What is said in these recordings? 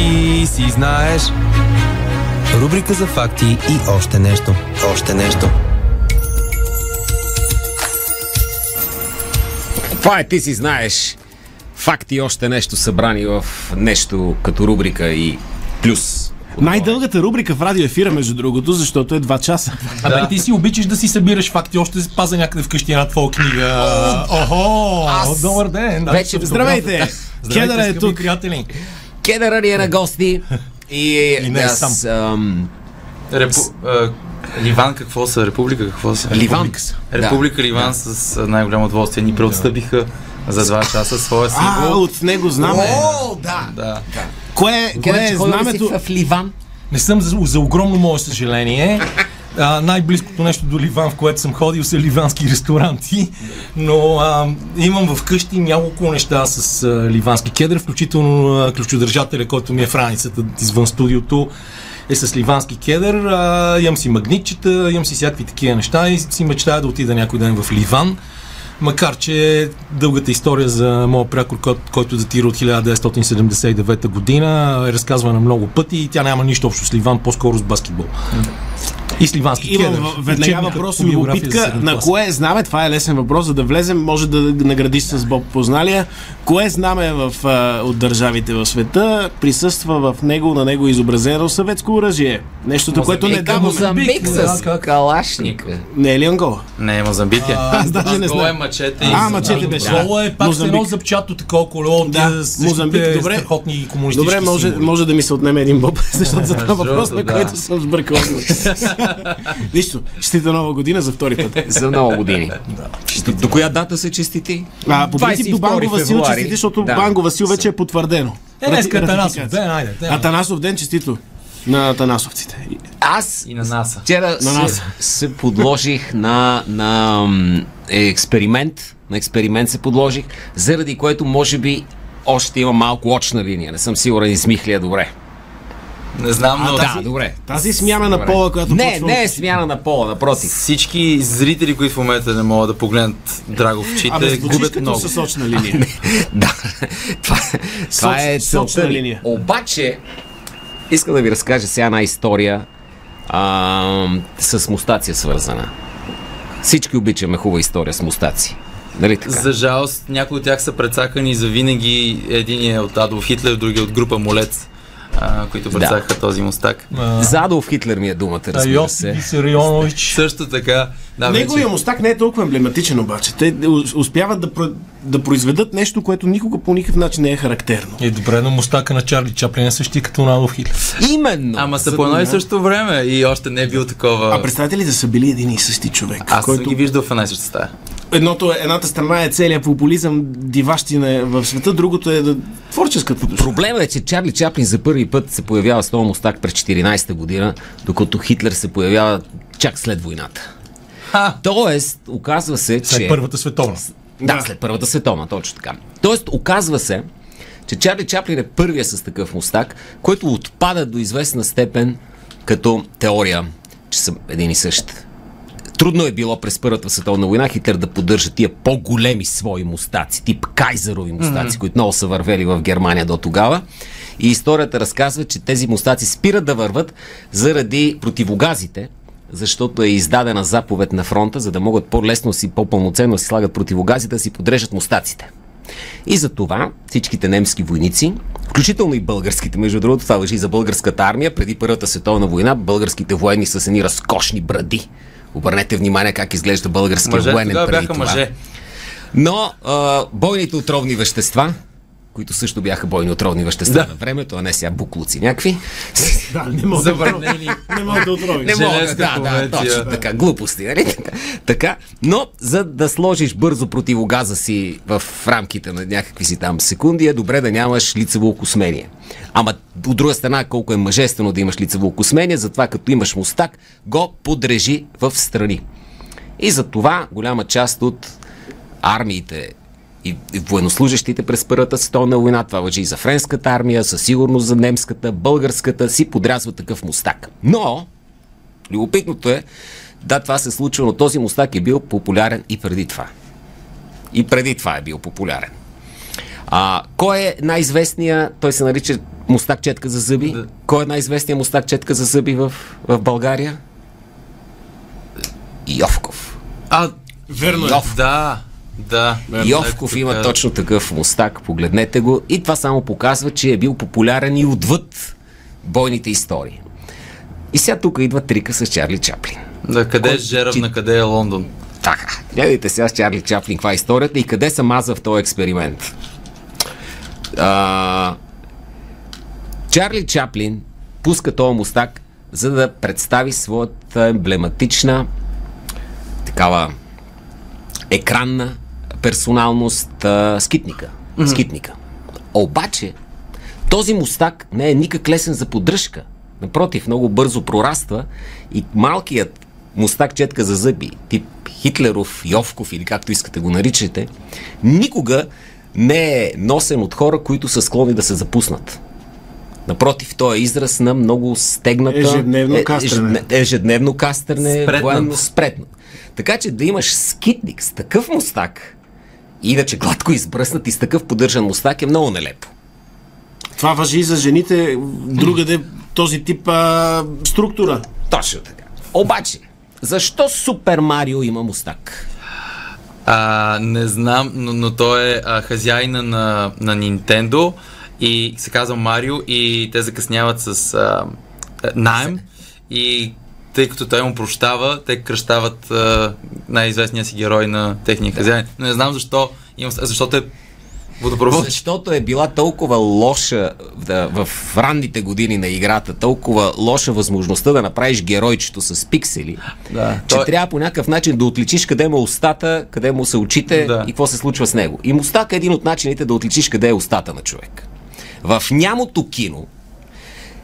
Ти си знаеш. Рубрика за факти и още нещо. Още нещо. Това е ти си знаеш. Факти и още нещо събрани в нещо като рубрика и плюс. Най-дългата рубрика в радио ефира, между другото, защото е 2 часа. Абе, ти си обичаш да си събираш факти, още се паза някъде вкъщи една твоя книга. Охо! Аз Добър ден! Да, вече- Здравейте! Здравейте, Кедъра е тук. приятели! Кедъра ни е на гости. И, И не е аз, ам, Репу... а, Ливан какво са? Република какво са? Ливан. Република Ливан с а, най-голямо удоволствие ни преотстъпиха за два часа своя А, символ. от него знаме. О, да! Да. Кое, кое е ли си знамето? в Ливан? Не съм за, за огромно мое съжаление. А, най-близкото нещо до Ливан, в което съм ходил, са ливански ресторанти, но а, имам вкъщи няколко неща с а, ливански кедър, включително а, ключодържателя, който ми е в раницата извън студиото, е с ливански кедър. А, имам си магнитчета, имам си всякакви такива неща и си мечтая да отида някой ден в Ливан. Макар, че дългата история за моя прякор, кой- който датира от 1979 година, е разказвана много пъти и тя няма нищо общо с Ливан, по-скоро с баскетбол. И с ливански Имам кедър. веднага Учебникът въпрос и любопитка. На кое знаме? Това е лесен въпрос, за да влезем. Може да наградиш с Боб позналия. Кое знаме в, а, от държавите в света присъства в него, на него изобразено съветско оръжие? Нещото, което не Е, даваме. Мозамбик с как? калашника. Не е ли Ангола? Не е Мозамбик е. Аз даже не Ангола е знам. мачете. А, мачете беше. Голо е пак с едно запчато такова колело Да, Мозамбик, добре. Добре, може, да ми се отнеме един боб, защото за това въпрос, на който съм сбъркал. Нищо, честита нова година за втори път. За много години. До, до коя дата се честити? А, по принцип до 22 Банго Васил честити, защото Да. Банго Васил вече е потвърдено. Е, днес Рати- Атанасов. Ден, айде. ден. Атанасов ден, честито на Атанасовците. Аз И на НАСА. вчера На се, нас. се подложих на, на експеримент. На експеримент се подложих, заради което може би още има малко очна линия. Не съм сигурен, измих ли я добре. Не знам, но Да, добре. Тази смяна на пола, която Не, почва... не е смяна на пола, напротив. всички зрители, които в момента не могат да погледнат Драго в очите, Абе, звучиш губят като много. сочна линия. Да, това, това е Соч- сочна линия. Обаче, искам да ви разкажа сега една история а, с мустация свързана. Всички обичаме хубава история с мустаци. Нали така? За жалост, някои от тях са прецакани за винаги. Един е от Адолф Хитлер, другия от група Молец, а, които прецакаха този мустак. А, За Адолф Хитлер ми е думата, разбира Йосиф се. Висарионович. Също така, да, Неговия вече, мустак не е толкова емблематичен обаче. Те ус- успяват да, про- да произведат нещо, което никога по никакъв начин не е характерно. Е, добре, но мустака на Чарли Чаплин е същи като на Адолф Хитлер. Именно! Ама са по едно и също време и още не е бил такова. А представете ли да са били един и същи човек? Аз съм който ги виждал в една и съща стая. едното, е- едната страна е целият популизъм, диващина в света, другото е да... творческата душа. Проблемът е, че Чарли Чаплин за първи път се появява с този мустак през 14-та година, докато Хитлер се появява чак след войната. Тоест, оказва се, След че... Първата световна. Да, след Първата световна, точно така. Тоест, оказва се, че Чарли Чаплин е първия с такъв мустак, който отпада до известна степен като теория, че са един и същ. Трудно е било през Първата световна война Хитлер да поддържа тия по-големи свои мустаци, тип кайзерови мустаци, mm-hmm. които много са вървели в Германия до тогава. И историята разказва, че тези мустаци спират да върват заради противогазите, защото е издадена заповед на фронта, за да могат по-лесно си, по-пълноценно си слагат противогазите, да си подрежат мустаците. И за това всичките немски войници, включително и българските, между другото, това въжи и за българската армия, преди Първата световна война, българските военни с едни разкошни бради. Обърнете внимание как изглежда българския Мъже военен преди бяха това. мъже. Но а, бойните отровни вещества, които също бяха бойни отровни вещества Да. на времето, а не сега буклуци някакви. Да, не мога, Забранени. не мога да отровиш. Не мога, да, да, конвенция. точно така, глупости, нали? Така, така, но за да сложиш бързо противогаза си в рамките на някакви си там секунди, е добре да нямаш лицево окосмение. Ама от друга страна, колко е мъжествено да имаш лицево окосмение, затова като имаш мустак, го подрежи в страни. И за това голяма част от армиите и военнослужащите през Първата световна война, това въжи и за френската армия, със сигурност за немската, българската, си подрязват такъв мустак. Но, любопитното е, да, това се случва, но този мустак е бил популярен и преди това. И преди това е бил популярен. А, кой е най-известният? Той се нарича мустак четка за зъби. Да. Кой е най-известният мустак четка за зъби в, в България? Йовков. А, Верно е. Йов. да, да. Йовков има Така, точно такъв мустак, погледнете го. И това само показва, че е бил популярен и отвъд бойните истории. И сега тук идва трика с Чарли Чаплин. Да, къде е Кой- Жерав, ти- на къде е Лондон? Така, гледайте сега с Чарли Чаплин каква е историята и къде се маза в този експеримент. А, Чарли Чаплин пуска този мустак, за да представи своята емблематична такава екранна персоналност а, скитника. Скитника. Обаче, този мустак не е никак лесен за поддръжка. Напротив, много бързо прораства и малкият мустак четка за зъби, тип Хитлеров, Йовков или както искате го наричате, никога не е носен от хора, които са склонни да се запуснат. Напротив, той е израз на много стегната... Ежедневно е- кастрене. ежедне- Ежедневно кастърне, Спретнат. военно спретнат. Така че да имаш скитник с такъв мустак, иначе гладко избръснат и с такъв поддържан мустак е много нелепо. Това въжи и за жените. Другаде този тип а, структура. Точно така. Обаче, защо Супер Марио има мустак? А, не знам, но, но той е а, хазяина на, на Nintendo и се казва Марио и те закъсняват с а, а, найем и тъй като той му прощава, те кръщават а, най-известния си герой на техния хазяин. Но не знам защо, имам, защото е водопровод. Защото е била толкова лоша да, в ранните години на играта, толкова лоша възможността да направиш геройчето с пиксели, Да. че Той- трябва по някакъв начин да отличиш къде му е устата, къде му са очите Да. и какво се случва с него. И мустак е един от начините да отличиш къде е устата на човек. В нямото кино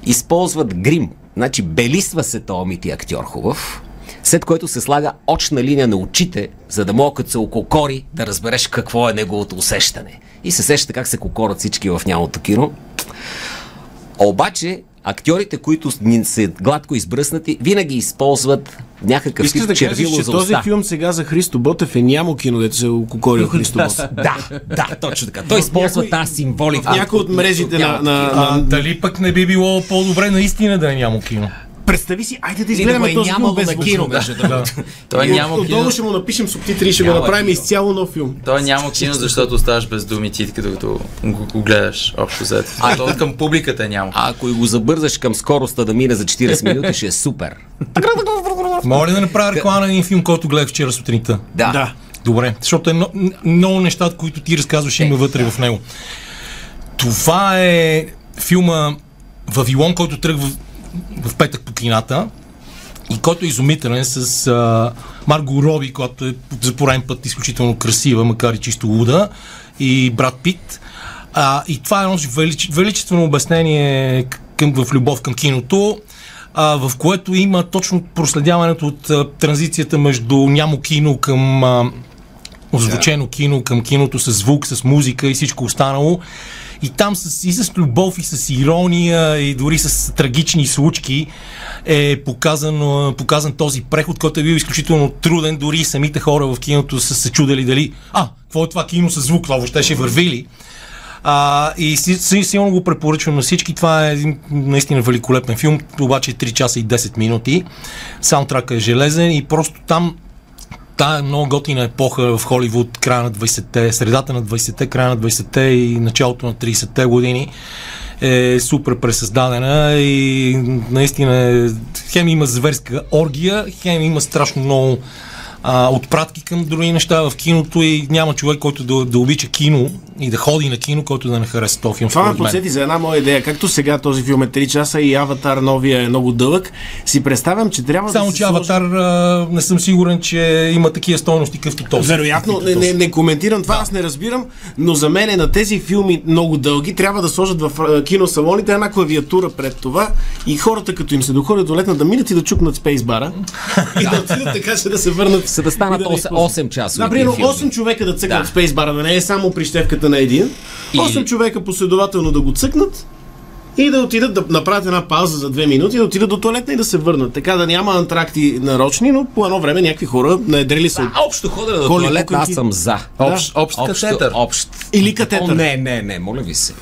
използват грим. Значи белисва се този мити актьор хубав, след което се слага очна линия на очите, за да могат като се ококори да разбереш какво е неговото усещане. И се сеща как се кокорат всички в нямото кино. Обаче, актьорите, които ни са гладко избръснати, винаги използват някакъв Искаш тип да кажеш, червило че за този уста. филм сега за Христо Ботев е нямо кино, дето се ококори от Христо Ботев. Да, да, точно така. Той използва някой- тази символика. Някой от мрежите на, на, А, на... дали пък не би било по-добре наистина да е няма кино? Представи си, айде да изгледаме е този филм без звук. кино. Той няма кино. Отдолу ще му напишем субтитри и ще го направим изцяло нов филм. Той няма кино, защото оставаш без думи ти, докато го, гледаш общо взето. А то към публиката е няма. А ако и го забързаш към скоростта да мине за 40 минути, ще е супер. Мога ли да направя реклама на един филм, който гледах вчера сутринта? Да. Да. Добре, защото е но, много неща, които ти разказваш, има вътре в него. Това е филма Вавилон, който тръгва в, петък по кината и който е изумителен с а, Марго Роби, която е за пореден път изключително красива, макар и чисто луда, и брат Пит. А, и това е едно велич, величествено обяснение към, в любов към киното, а, в което има точно проследяването от а, транзицията между нямо кино към а, озвучено кино, към киното с звук, с музика и всичко останало. И там с, и с любов, и с ирония, и дори с трагични случки е показан, показан този преход, който е бил изключително труден. Дори самите хора в киното са се чудели дали а, какво е това кино с звук, това въобще ще върви? А, и си, си, силно го препоръчвам на всички. Това е един наистина великолепен филм, обаче е 3 часа и 10 минути. Саундтрака е железен и просто там Та много готина епоха в Холивуд, края на 20-те, средата на 20-те, края на 20-те и началото на 30-те години е супер пресъздадена и наистина е, хем има зверска оргия, хем има страшно много а, отпратки към други неща в киното и няма човек, който да, да обича кино и да ходи на кино, който да не хареса този филм. Това ме подсети за една моя идея. Както сега този филм е 3 часа и Аватар новия е много дълъг, си представям, че трябва Само, да се че Аватар а, не съм сигурен, че има такива стойности, какъвто този. Вероятно, не, не, не коментирам това, аз не разбирам, но за мен е на тези филми много дълги трябва да сложат в киносалоните една клавиатура пред това и хората, като им се доходят до летна, да минат и да чукнат спейсбара и да отидат така, че да се върнат. За да станат и не 8, изпуснат. 8 часа. Да, примерно 8 човека да цъкнат Да. спейсбара, да не е само прищевката на един. И- 8 човека последователно да го цъкнат и да отидат да направят една пауза за две минути, да отидат до туалетна и да се върнат. Така да няма антракти нарочни, но по едно време някакви хора наедрели се. от- А, общо ходене до Коли, туалет, аз съм за. Общ, общ катетър. Общ. Или О, катетър. не, не, не, моля ви се.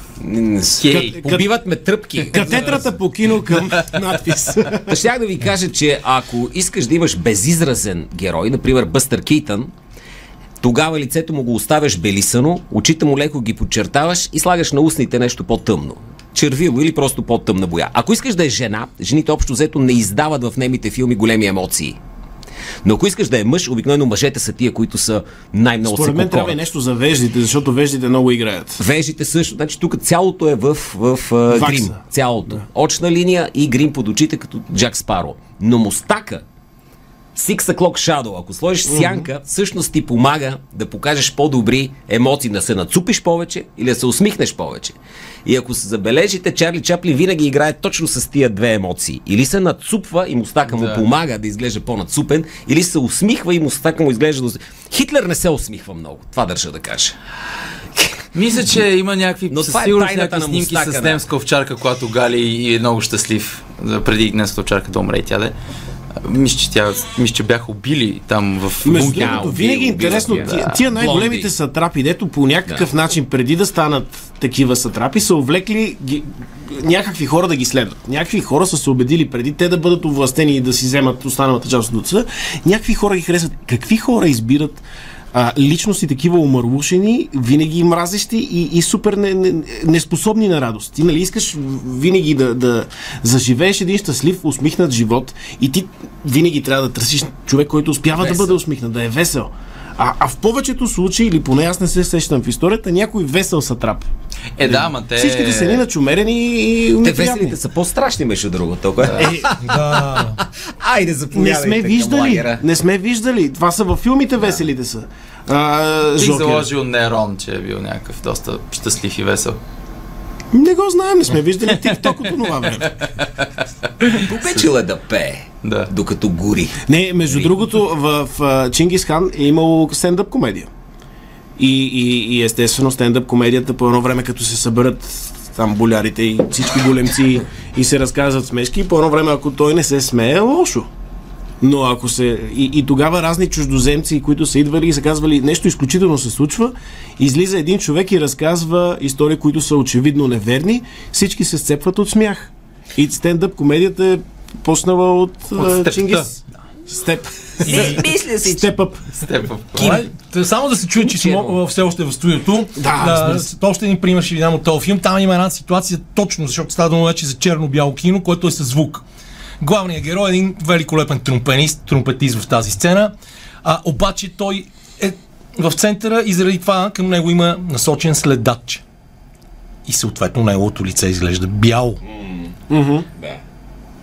Хей. Побиват ме тръпки. Катедрата по кино към надпис. Щях да ви кажа, че ако искаш да имаш безизразен герой, например Бъстър Кейтън, тогава лицето му го оставяш белисано, очите му леко ги подчертаваш и слагаш на устните нещо по-тъмно. Червило или просто по-тъмна боя. Ако искаш да е жена, жените общо взето не издават в немите филми големи емоции. Но ако искаш да е мъж, обикновено мъжете са тия, които са най-много Според мен трябва и нещо за веждите, защото веждите много играят. Вежите също. Значи тук цялото е в, в, Вакса. грим. Цялото. Очна линия и грим под очите, като Джак Спаро. Но мустака, Six O'Clock Shadow, ако сложиш сянка, всъщност ти помага да покажеш по-добри емоции, да се нацупиш повече или да се усмихнеш повече. И ако се забележите, Чарли Чаплин винаги играе точно с тия две емоции. Или се нацупва и мустака му Да. помага да изглежда по-нацупен, или се усмихва и мустака му изглежда... Хитлер не се усмихва много. Това държа да кажа. Мисля, че има някакви, Но със е сигурност тайната някакви на снимки мустака, с немска овчарка, която гали и е много щастлив преди немската овчарка да умре и тя да е. Мисля, че, тя, мисля, че бяха убили там в Между другото, винаги е интересно, тия, да. тия най-големите сатрапи, дето по някакъв начин, преди да станат такива сатрапи, са увлекли ги, някакви хора да ги следват. Някакви хора са се убедили преди те да бъдат овластени и да си вземат останалата част от дуца. Някакви хора ги харесват. Какви хора избират а, личности такива омърлушени, винаги мразещи и, и супер не, не, неспособни на радост. Ти нали искаш винаги да, да заживееш един щастлив, усмихнат живот и ти винаги трябва да търсиш човек, който успява да Весел. бъде усмихнат, да е весел. А, а в повечето случаи, или поне аз не се сещам в историята, някой весел са трап. Е, да, ма те... Всичките са ни начумерени и Те веселите са по-страшни, между другото. Е, Да. Айде, Не заповядайте сме към виждали. Не сме виждали. Това са във филмите веселите са. А, Ти заложил Нерон, че е бил някакъв доста щастлив и весел. Не го знаем, не сме виждали тикток от това време. Обичал е да пее, Да. докато гори. Не, между другото, в, в Чингис Хан е имало стендъп комедия. И, и, и естествено стендъп комедията по едно време, като се съберат там болярите и всички големци и се разказват смешки, по едно време, ако той не се смее, е лошо. Но ако се... И, и тогава разни чуждоземци, които са идвали и са казвали нещо изключително се случва, излиза един човек и разказва истории, които са очевидно неверни, всички се сцепват от смях. И стендъп комедията е почнала от, От. Чингис. Степ. Мисля си, че... Степ ъп. Степа. Ай, та Само да се чуе, че Учено. все още в студиото. Да, да, още един пример ще ви дам от този филм. Там има една ситуация точно, защото става дума вече за черно-бяло кино, което е със звук. Главният герой е един великолепен трумпенист, трумпетист в тази сцена, а, обаче той е в центъра и заради това към него има насочен следач. И съответно неговото лице изглежда бяло.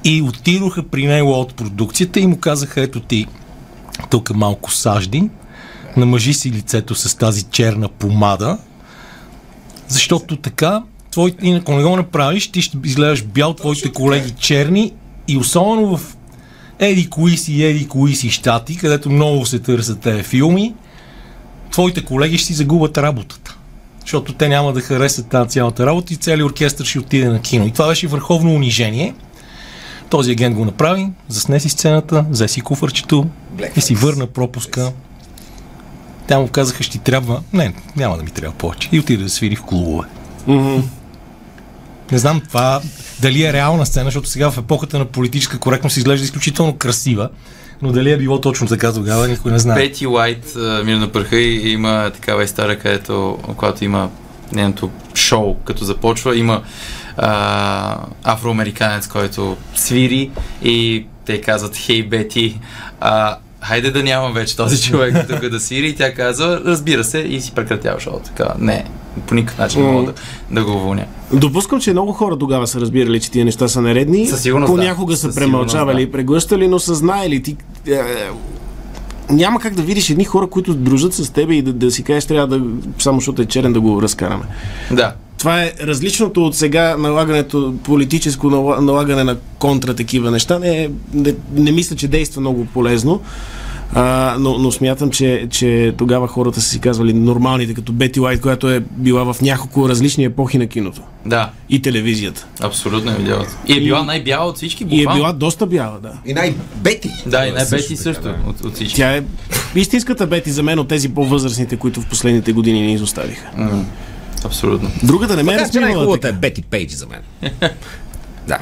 И отидоха при него от продукцията и му казаха, ето ти, тук е малко сажди, намажи си лицето с тази черна помада, защото така, твой, и ако не го направиш, ти ще изгледаш бял, твоите колеги черни и особено в еди кои си, еди кои си щати, където много се търсят тези филми, твоите колеги ще си загубят работата. Защото те няма да харесат тази цялата работа и целият оркестър ще отиде на кино. И това беше върховно унижение. Този агент го направи, засне си сцената, взе си куфърчето и си върна пропуска. Тя му казаха, ще ти трябва. Не, няма да ми трябва повече. И отиде да свири в клубове. Не знам това дали е реална сцена, защото сега в епохата на политическа коректност изглежда изключително красива, но дали е било точно така тогава, никой не знае. Пети Уайт, Мир на пърха и има такава история, където, когато има нейното шоу, като започва, има а, афроамериканец, който свири и те казват, хей, Бети, а, хайде да няма вече този човек тук да свири и тя казва, разбира се и си прекратява шоуто. Така, не, по никакъв начин не мога да, да го уволня. Допускам, че много хора тогава са разбирали, че тия неща са наредни. Със сигурност Понякога да. са премълчавали сигурност и преглъщали, но са знаели. Ти, е, няма как да видиш едни хора, които дружат с тебе и да, да си кажеш, трябва да, само защото е черен, да го разкараме. Да. Това е различното от сега налагането, политическо нала- налагане на контра такива неща. Не, не, не мисля, че действа много полезно. А, но, но смятам, че, че тогава хората са си казвали нормалните, като Бети Лайт, която е била в няколко различни епохи на киното Да, и телевизията. абсолютно е видяла. И е била най-бяла от всички, И е буквално. била доста бяла, да. И най-бети. Да, и най-бети Също също, така, да. от, от всички. Тя е истинската Бети за мен от тези по-възрастните, които в последните години ни изоставиха. М, Абсолютно. Другата не ме е размивала най-хубавата е Бети Пейдж за мен. да.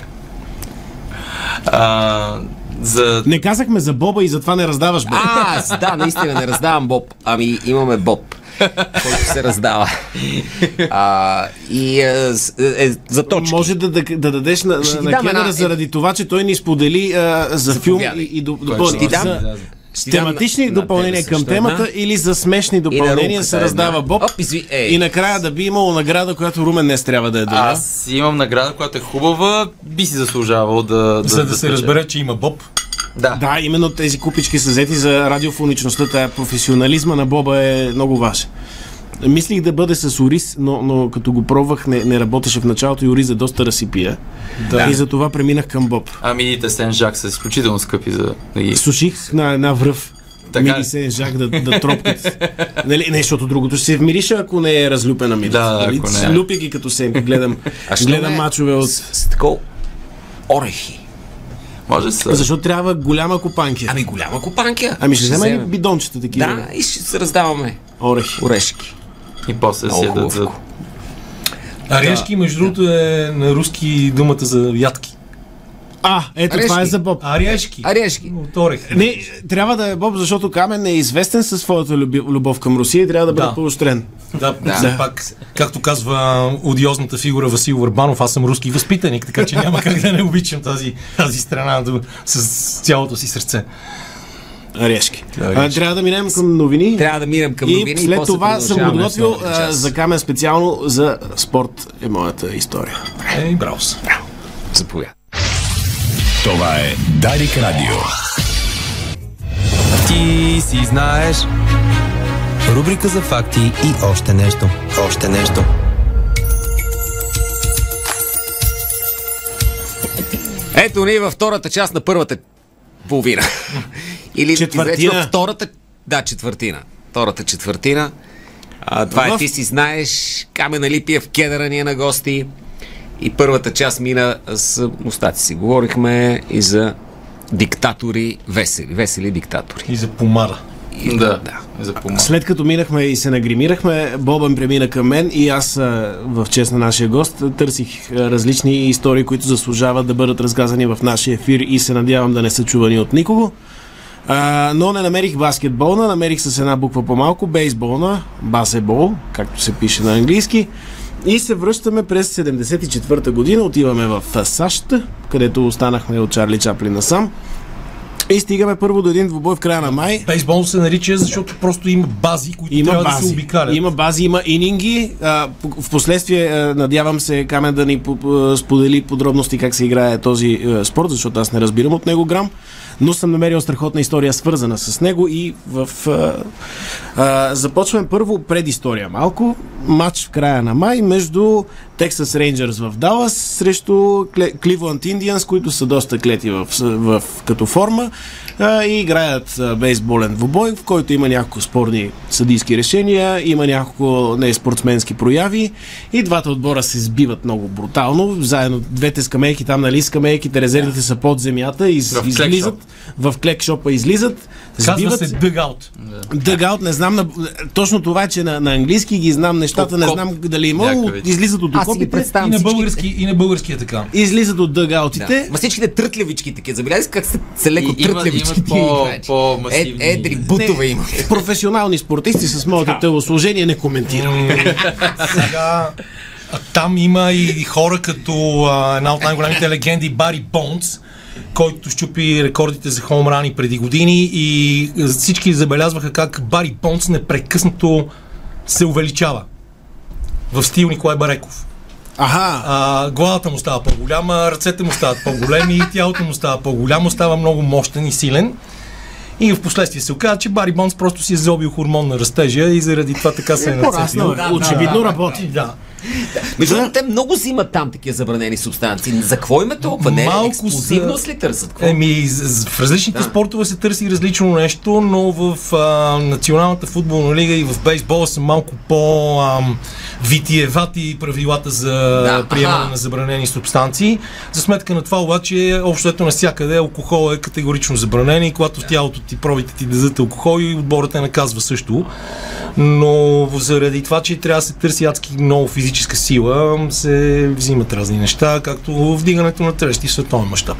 А, за... Не казахме за Боба и затова не раздаваш Боб. А, да, наистина не раздавам Боб. Ами имаме Боб, който се раздава. А, и е, с- е, за точки. Може да, да, да дадеш на, на дам Кенъра една- заради това, че той ни сподели а, за филм Заповядай. и, и до, Кой допълни. ще ти дам? За Дам тематични на- на допълнения тебе към темата една. или за смешни на допълнения румката се раздава една. Боб. Оп, изви... Ей. И накрая да би имало награда, която Румен днес трябва да е добра. Аз имам награда, която е хубава, би си заслужавал да... За да се спечеля. разбере, че има Боб. Да. Да, именно тези купички са взети за радиофоничността. Тая професионализма на Боба е много важен. Мислих да бъде с ориз, но, но като го пробвах не, не работеше в началото и ориза доста разсипия. Да. И затова преминах към Боб. А мините Сен Жак са изключително скъпи за да ги... Суших на една връв. Така Мири ли? се жак да, да тропкат. нали, не, защото другото ще се вмириша, ако не е разлюпена ми. Да, нали? ако не е. Люпя ги като се гледам, А гледам мачове от... С, с такова орехи. Може с... Защото трябва голяма копанка. Ами голяма копанка. Ами ще взема и вземем. бидончета такива. Да, и ще се раздаваме Орехи. орешки. И после Много ядат за... хубаво. Арешки, между другото, е на руски думата за ядки. А, ето Арешки. това е за Боб. Арешки. Арешки. Не, трябва да е Боб, защото Камен е известен със своята любов към Русия и трябва да бъде Да. поощрен. Да, да. Все пак, както казва одиозната фигура Васил Върбанов, аз съм руски възпитаник, така че няма как да не обичам тази, тази страна с цялото си сърце. Арешки. А, трябва да минем към новини. Трябва да минем към и новини и след после това съм подготвил за Камен специално за спорт е моята история. Ей, браво се. Заповядай. Това е Дарик Радио. Ти си знаеш. Рубрика за факти и още нещо. Още нещо. Ето ни във втората част на първата половина. Или Четвъртина. изречено втората... Да, четвъртина. Втората четвъртина. А, това е В- ти си знаеш. Камена Липиев, кедъра ни е на гости. И първата част мина с мустаци си. Говорихме и за диктатори весели. Весели диктатори. И за помада. И, Да, за помощ. След като минахме и се нагримирахме, Бобън премина към мен и аз в чест на нашия гост търсих различни истории, които заслужават да бъдат разказани в нашия ефир и се надявам да не са чувани от никого. А, но не намерих баскетболна, намерих с една буква по-малко бейсболна, басебол, както се пише на английски. И се връщаме през 74-та година, отиваме в САЩ, където останахме от Чарли Чаплин насам. И стигаме първо до един двубой в края на май. Бейсбол се нарича, защото просто има бази, които Има трябва да бази. се обикалят. Има бази, има ининги. В последствие, надявам се, Камен да ни по- по- сподели подробности как се играе този спорт, защото аз не разбирам от него грам. Но съм намерил страхотна история, свързана с него и в... А, а, започваме първо предистория малко. Матч в края на май между Texas Rangers в Далас срещу Cleveland Indians, които са доста клети в, в, като форма а, и играят а, бейсболен двубой, в който има няколко спорни съдийски решения, има няколко неспортсменски прояви и двата отбора се сбиват много брутално. Заедно двете скамейки, там нали скамейките, резервите са под земята, из, В излизат, в клек шопа излизат, Казва се дъгаут. Дъгаут, не знам, на, точно това, че на, на английски ги знам нещата, не знам дали има, излизат от Аз си ги окопите, И на, български, и на български е така. излизат от дъгаутите. Да. Ма всичките трътлявички такива. Забелязай как са, са леко трътлявички. по- по-масивни. Е, едри бутове има. Професионални спортисти с моето телосложение не коментирам. Сега там има и хора като а, една от най-големите легенди Бари Бонс, който щупи рекордите за хоумрани преди години и всички забелязваха как Бари Бонс непрекъснато се увеличава в стил Николай Бареков. Аха, А, главата му става по-голяма, ръцете му стават по-големи, тялото му става по-голямо, става много мощен и силен. И в последствие се оказа, че Бари Бонс просто си е заобил хормон на растежа и заради това така се е нацепил. пораснал. Очевидно работи. Да. Между другото, те много взимат там такива забранени субстанции. За какво им е толкова? Не, Малко експлозивност са- ли търсят? Какво? Еми, в различните Да. спортове се търси различно нещо, но в а, Националната футболна лига и в бейсбола са малко по ам, витиевати правилата за Да, приемане аха. на забранени субстанции. За сметка на това обаче, общо ето навсякъде алкохол е категорично забранен и когато в тялото ти пробите ти дадат алкохол и отборът те наказва също. Но заради това, че трябва да се търси адски много физическа сила, се взимат разни неща, както вдигането на трещи в световен мащаб.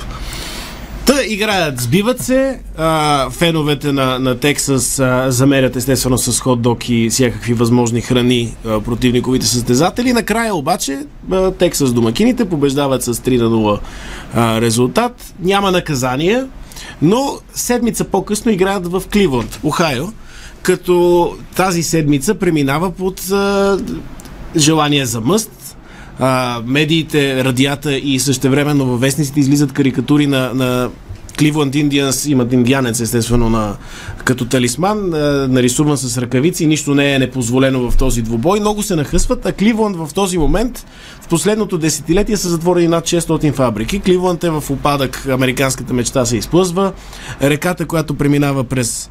Та играят, сбиват се, а, феновете на, на Тексас а, замерят естествено с хот-дог и всякакви възможни храни а, противниковите състезатели. Накрая обаче а, Тексас домакините побеждават с 3 на 0 а, резултат. Няма наказания, но седмица по-късно играят в Кливланд, Охайо, като тази седмица преминава под а, желание за мъст, а, медиите, радията и същевременно във вестниците излизат карикатури на, на Кливланд Индианс, имат индианец естествено на, като талисман, нарисуван с ръкавици, нищо не е непозволено в този двубой. Много се нахъсват, а Кливланд в този момент в последното десетилетие са затворени над 600 фабрики. Кливланд е в опадък, американската мечта се изплъзва. Реката, която преминава през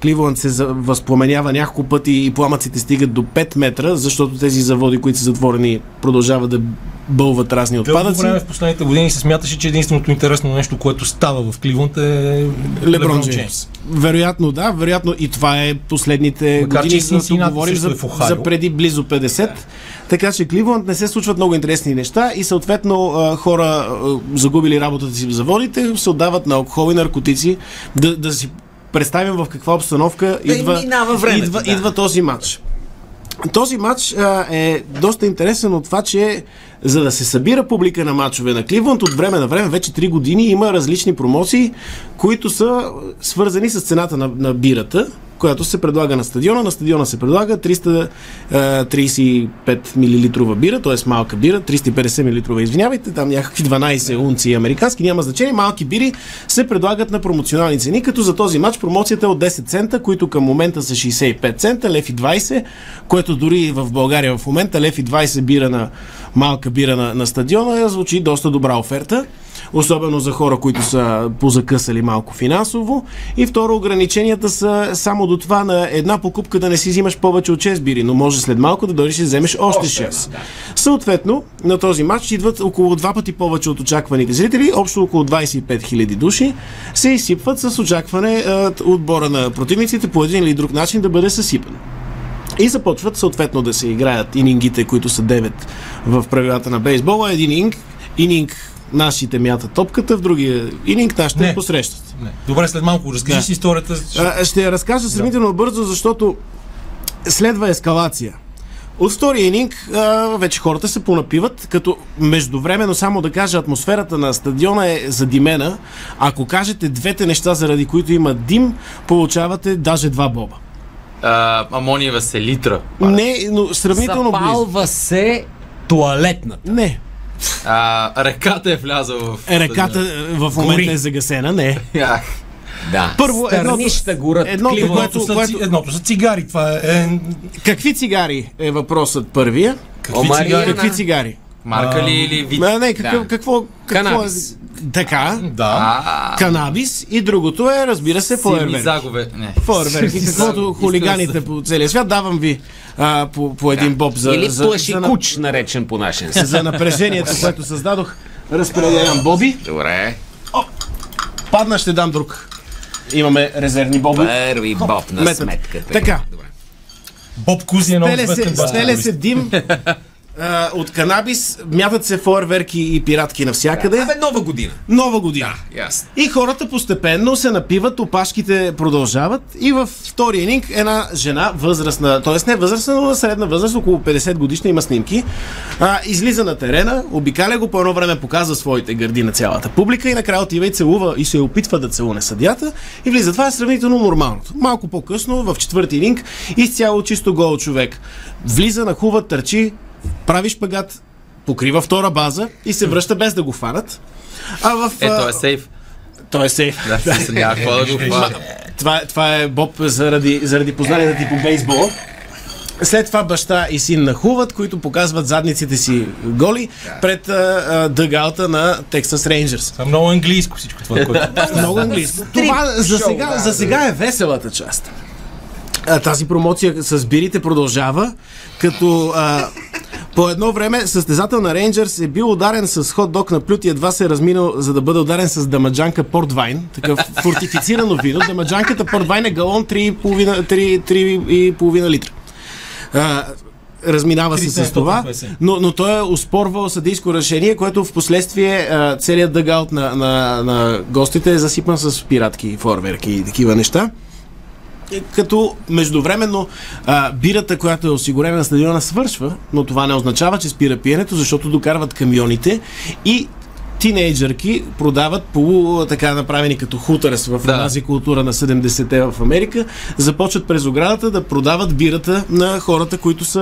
Кливланд се възпламенява няколко пъти и пламъците стигат до 5 метра, защото тези заводи, които са затворени, продължават да бълват разни Дълго отпадъци. време в последните години се смяташе, че единственото интересно нещо, което става в Кливланд е Леброн Джеймс. Вероятно да, вероятно и това е последните Макар, че години, и за да Синсинати говорим също за, е за преди близо 50. Така че Кливланд не се случват много интересни неща и съответно хора загубили работата си в заводите се отдават на алкохол и наркотици да, да си представим в каква обстановка Да идва, времето, идва, да. идва този матч. Този матч а, е доста интересен от това, че за да се събира публика на матчове на Кливланд, от време на време, вече 3 години, има различни промоции, които са свързани с цената на, на бирата, която се предлага на стадиона. На стадиона се предлага 335 мл бира, т.е. малка бира, 350 мл, извинявайте, там някакви 12 унции американски, няма значение. Малки бири се предлагат на промоционални цени, като за този матч промоцията е от 10 цента, които към момента са 65 цента, лев и 20, което дори в България в момента лев и 20 бира на малка бира на, на стадиона звучи доста добра оферта особено за хора, които са позакъсали малко финансово. И второ, ограниченията са само до това на една покупка да не си взимаш повече от 6 бири, но може след малко да дойдеш и вземеш още 6. Съответно, на този матч идват около два пъти повече от очакваните зрители, общо около 25 000 души, се изсипват с очакване а, отбора на противниците по един или друг начин да бъде съсипан. И започват съответно да се играят инингите, които са 9 в правилата на бейсбола. Един ининг, ининг нашите мятат топката, в другия ининг нашите Не. посрещат. Не. Добре, след малко разкажи Да. си историята. А, ще я разкажа сравнително бързо, защото следва ескалация. От втория ининг а, вече хората се понапиват, като междувременно само да кажа, атмосферата на стадиона е задимена. Ако кажете двете неща, заради които има дим, получавате даже два боба. А, амониева селитра. Не, но сравнително близо. Запалва се туалетната. Не. А, ръката е влязла в... Реката е, в момента е загасена, не. Да. Първо, едното- Стърнища горят. едното, Кливланд. което- Едното, са, ци- едното са цигари. Това е... Какви цигари е въпросът първия? какви цигари? Какви цигари? Марка ли или вид? А, не, какво, Да. какво, какво Канабис. е? Така, Да. А, канабис и другото е, разбира се, силни фойерверки. загове. Не. Фойерверки, каквото хулиганите по целия свят. Давам ви а, по, по един боб за, Или за, плаши за, на- куч, наречен по нашия за напрежението, което създадох. Разпределям боби. Добре. Падна, ще дам друг. Имаме резервни боби. Първи боб на Метът. сметката. Така. Добре. Боб Кузи е много Стеле се, се дим а, от канабис, мятат се фойерверки и пиратки навсякъде. Абе, нова година. Нова година. Ясно. И хората постепенно се напиват, опашките продължават и във втория ининг една жена, възрастна, т.е. не възрастна, но на средна възраст, около 50 годишна, има снимки, а, излиза на терена, обикаля го, по едно време показва своите гърди на цялата публика и накрая отива и целува и се опитва да целуне съдята и влиза. Това е сравнително нормалното. Малко по-късно, в четвърти ининг, изцяло чисто гол човек. Влиза, нахува, търчи, прави шпагат, покрива втора база и се връща без да го фанат. А в... Ето а, е сейф. той е сейф. Да, смисъл, няма какво да го хвана. Това, това е Боб заради, заради познанията ти по бейсбол. След това баща и син нахуват, които показват задниците си голи пред а, на Texas Rangers. Това е много английско всичко това, което... Много английско. Това за сега, за сега е веселата част. А, тази промоция с бирите продължава, като а, по едно време състезател на Рейнджърс е бил ударен с хот-дог на плют и едва се е разминал, за да бъде ударен с дамаджанка портвайн, такъв фортифицирано вино. Дамаджанката портвайн е галон 3,5 3, 3,5 литра. А, разминава се с 350. това, но, но той е успорвал съдийско решение, което в последствие целият дъгаут на, на, на гостите е засипан с пиратки, форверки и такива неща. Като междувременно а, бирата, която е осигурена на стадиона, свършва, но това не означава, че спира пиенето, защото докарват камионите и тинейджърки продават полу така направени като хутърс в Да. тази култура на 70-те в Америка, започват през оградата да продават бирата на хората, които са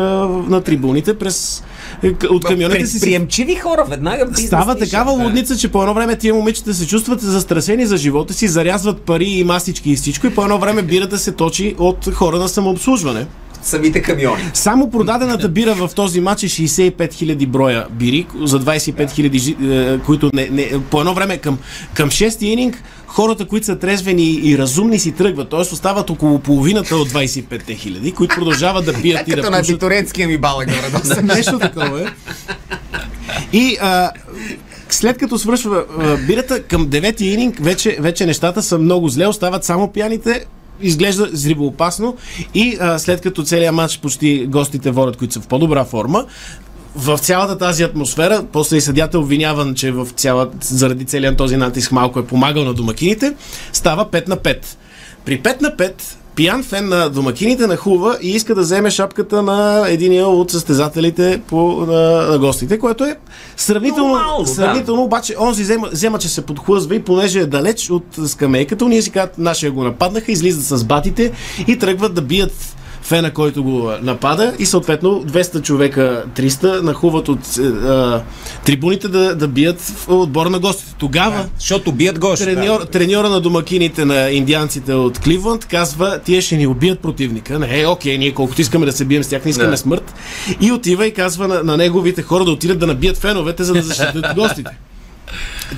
на трибуните през е, от камионите си. си Предприемчиви хора веднага бизнес Става такава лудница, че по едно време тия момичета се чувстват застрасени за живота си, зарязват пари и масички и всичко и по едно време бирата се точи от хора на самообслужване. Самите камиони. Само продадената бира в този матч е 65 000 броя бири за 25 000, жи- е, които не, не, по едно време към, към 6 ининг хората, които са трезвени и разумни си тръгват, т.е. остават около половината от 25 хиляди, които продължават да пият и да Като на пушат. Титурецкия ми бала горе Нещо такова е. И а, след като свършва а, бирата, към девети ининг вече, вече нещата са много зле, остават само пияните, изглежда зривоопасно и а, след като целият матч почти гостите водят, които са в по-добра форма, в цялата тази атмосфера, после и съдята обвиняван, че в цяла, заради целият този натиск малко е помагал на домакините, става 5 на 5. При 5 на 5 пиян фен на домакините нахува и иска да вземе шапката на единия от състезателите по, на, на гостите, което е сравнително, Нормално, да. сравнително обаче онзи взема, взема, че се подхлъзва и понеже е далеч от скамейката, ние си казват, нашия го нападнаха, излизат с батите и тръгват да бият фена, който го напада и съответно 200 човека, 300 нахуват от е, а, трибуните да, да бият в отбора на гостите. Тогава Защото бият гости. треньор, треньора на домакините на индианците от Кливланд казва, тия ще ни убият противника. Не, е, окей, ние колкото искаме да се бием с тях, не искаме Да. смърт. И отива и казва на, на неговите хора да отидат да набият феновете, за да защитят гостите.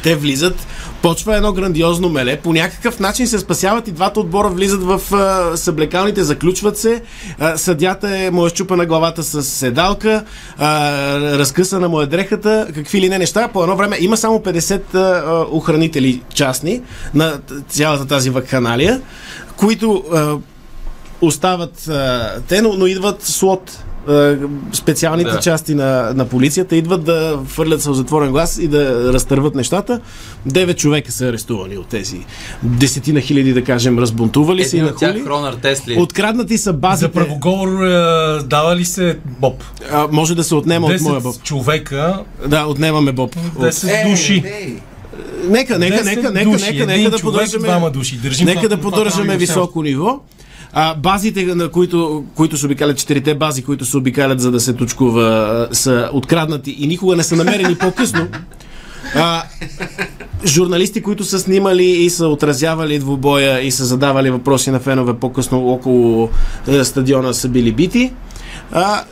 Те влизат, почва едно грандиозно меле, по някакъв начин се спасяват и двата отбора влизат в а, съблекалните, заключват се, а, съдята е, му е щупана главата с седалка, а, разкъсана му е дрехата, какви ли не неща. По едно време има само 50 а, охранители частни на цялата тази вакханалия, които а, остават а, те, но, но идват слот. А, Специалните Да. части на, на полицията идват да фърлят сълзатворен глас и да разтърват нещата. Девет човека са арестувани от тези десетина хиляди, да кажем, разбунтували се и от тях. Хронар Тесли. Откраднати са базите. За правоговор е, дава ли се Боб? А, може да се отнема от моя 10 боб. човека, Да, отнемаме боб. От... 10 души. Нека, нека, 10 нека, нека, души. нека, Един нека да поддържаме. двама души. Държим Нека да поддържаме високо ниво. А, базите, на които, които се обикалят, четирите бази, които се обикалят за да се точкува, са откраднати и никога не са намерени по-късно. А, журналисти, които са снимали и са отразявали двубоя и са задавали въпроси на фенове по-късно около е, стадиона са били бити. А,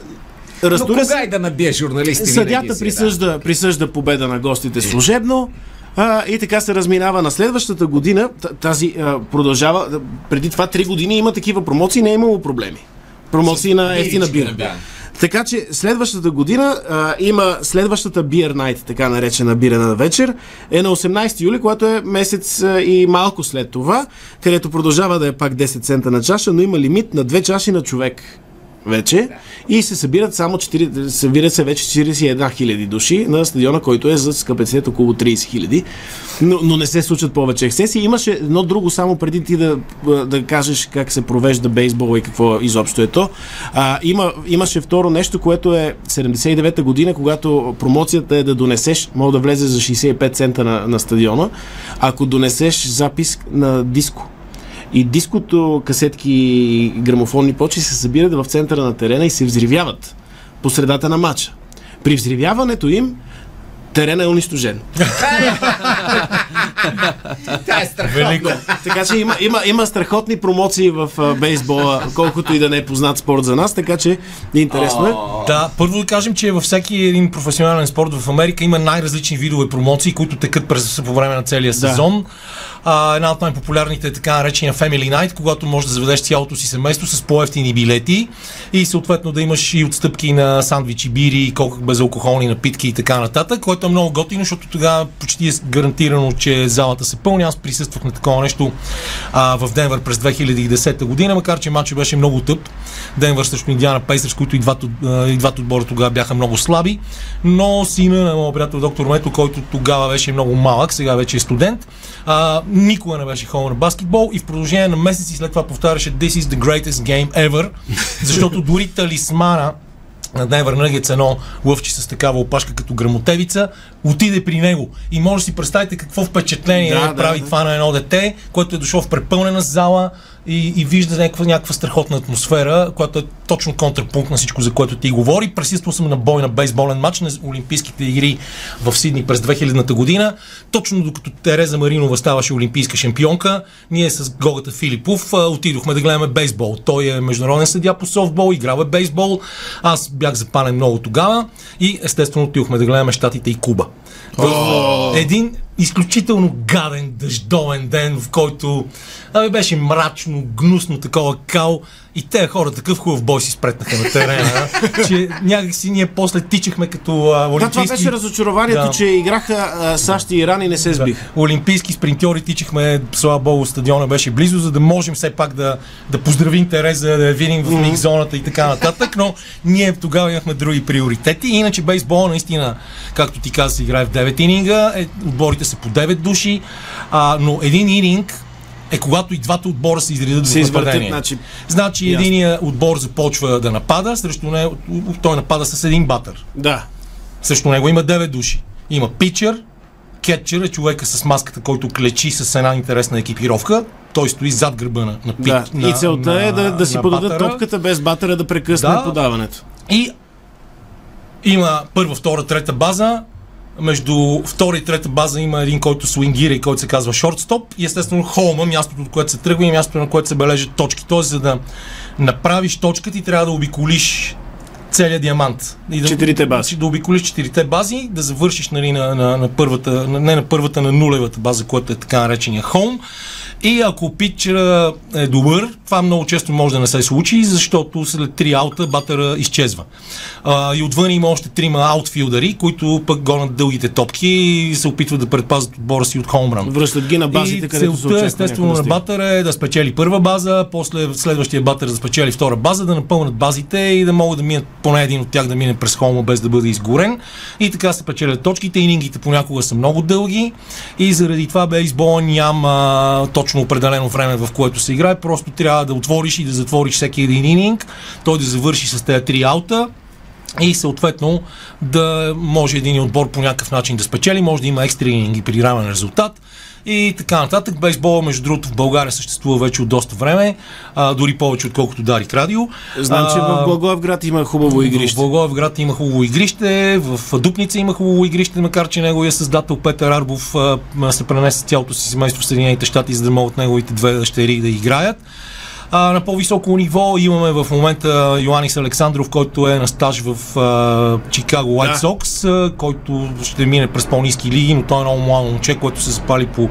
Но Разтуря кога и да набие журналисти? Съдята присъжда, присъжда победа на гостите служебно. А, и така се разминава на следващата година. Тази а, продължава. Преди това три години има такива промоции, не е имало проблеми. Промоции на ефтина бира. Да. Така че следващата година а, има следващата Beer Night, така наречена бирена вечер, е на 18 юли, което е месец а, и малко след това, където продължава да е пак 10 цента на чаша, но има лимит на две чаши на човек вече и се събират само 4, събират се вече 41 хиляди души на стадиона, който е с капацитет около 30 хиляди. Но, но не се случват повече ексцесии. Имаше едно друго, само преди ти да, да кажеш как се провежда бейсбол и какво изобщо е то. А, има, имаше второ нещо, което е 79-та година, когато промоцията е да донесеш, мога да влезе за 65 цента на, на стадиона, ако донесеш запис на диско. И диското, касетки и грамофонни почи се събират в центъра на терена и се взривяват по средата на матча. При взривяването им терена е унищожен. Тя е страхотна. Велико. Така че има, има, има страхотни промоции в а, бейсбола, колкото и да не е познат спорт за нас, така че интересно е. Да, първо да кажем, че във всеки един професионален спорт в Америка има най-различни видове промоции, които текат през по време на целия сезон. А, една от най-популярните така наречения Family Night, когато можеш да заведеш цялото си семейство с по-ефтини билети и съответно да имаш и отстъпки на сандвичи, бири, колко безалкохолни напитки и така нататък, което е много готино, защото тогава почти е гарантирано, че залата се пълни. Аз присъствах на такова нещо а, в Денвър през 2010 година, макар че матчът беше много тъп. Денвър срещу Индиана Пейсърс, които и двата, и двата отбора тогава бяха много слаби, но сина на моят приятел доктор Мето, който тогава беше много малък, сега вече е студент, а, никога не беше ходил на баскетбол и в продължение на месеци след това повтаряше This is the greatest game ever, защото дори талисмана на Денвър Нъгетс едно лъвче с такава опашка като грамотевица, отиде при него. И може да си представите какво впечатление Да, да, да, прави да. това на едно дете, което е дошло в препълнена зала и, и вижда някаква, някаква страхотна атмосфера, която е точно контрапункт на всичко, за което ти говори. Присъствал съм на бой на бейсболен матч на Олимпийските игри в Сидни през 2000-та година. Точно докато Тереза Маринова ставаше олимпийска шампионка, ние с Гогата Филипов отидохме да гледаме бейсбол. Той е международен съдя по софтбол, играва бейсбол. Аз бях запален много тогава и естествено отидохме да гледаме Штатите и Куба. В един изключително гаден, дъждовен ден, в който абе, беше мрачно, гнусно, такова кал и те хора такъв хубав бой си спретнаха на терена, че някакси ние после тичахме като а, Да, олимпийски... това беше разочарованието, Да. че играха а, САЩ и Иран и не се сбиха. Олимпийски спринтьори тичахме, слава богу, стадиона беше близо, за да можем все пак да, да поздравим Тереза, да я видим в миг зоната и така нататък, но ние тогава имахме други приоритети. Иначе бейсбол наистина, както ти каза, играе в 9 ининга, е, отборите са по 9 души, а, но един ининг е когато и двата отбора се изредят Се извъртят, значи, Значи ясно. единият отбор започва да напада, срещу него той напада с един батър. Да. Срещу него има 9 души. Има питчер, кетчер е човека с маската, който клечи с една интересна екипировка. Той стои зад гърба на, на, пит, да. на и целта на, е да, да си подадат батъра. топката без батъра да прекъсне Да. подаването. И има първа, втора, трета база. Между втора и трета база има един, който свингира и който се казва шортстоп. И естествено холма, мястото, от което се тръгва и мястото, на което се бележат точки. Тоест, за да направиш точка, ти трябва да обиколиш целият диамант. И да, Четирите бази. Да обиколиш четирите бази, да завършиш нали, на, на, на първата, на, не на първата, на нулевата база, която е така наречения холм. И ако питчера е добър, това много често може да не се случи, защото след три аута батъра изчезва. А, и отвън има още трима аутфилдари, които пък гонят дългите топки и се опитват да предпазят отбора си от хоумран. Връщат ги на базите, и където се целта, очаква естествено, на батъра е да спечели първа база, после следващия батър да спечели втора база, да напълнат базите и да могат да минат поне един от тях да мине през холма без да бъде изгорен. И така се печелят точките. Инингите понякога са много дълги и заради това бейсбола няма точно определено време, в което се играе. Просто трябва да отвориш и да затвориш всеки един ининг, той да завърши с тези три аута и съответно да може един отбор по някакъв начин да спечели, може да има екстра ининги при равен резултат и така нататък. Бейсбола, между другото, в България съществува вече от доста време, а, дори повече отколкото Дарик Радио. Знам, че в Благоевград има хубаво В игрище. Благоевград има хубаво игрище, в Дупница има хубаво игрище, макар че неговия създател Петър Арбов а, се пренесе цялото си семейство в Съединените щати, за да могат неговите две дъщери да играят. А, на по-високо ниво имаме в момента Йоанис Александров, който е на стаж в а, Чикаго White Да. Sox, а, който ще мине през по-низки лиги, но той е много младо момче, което се запали по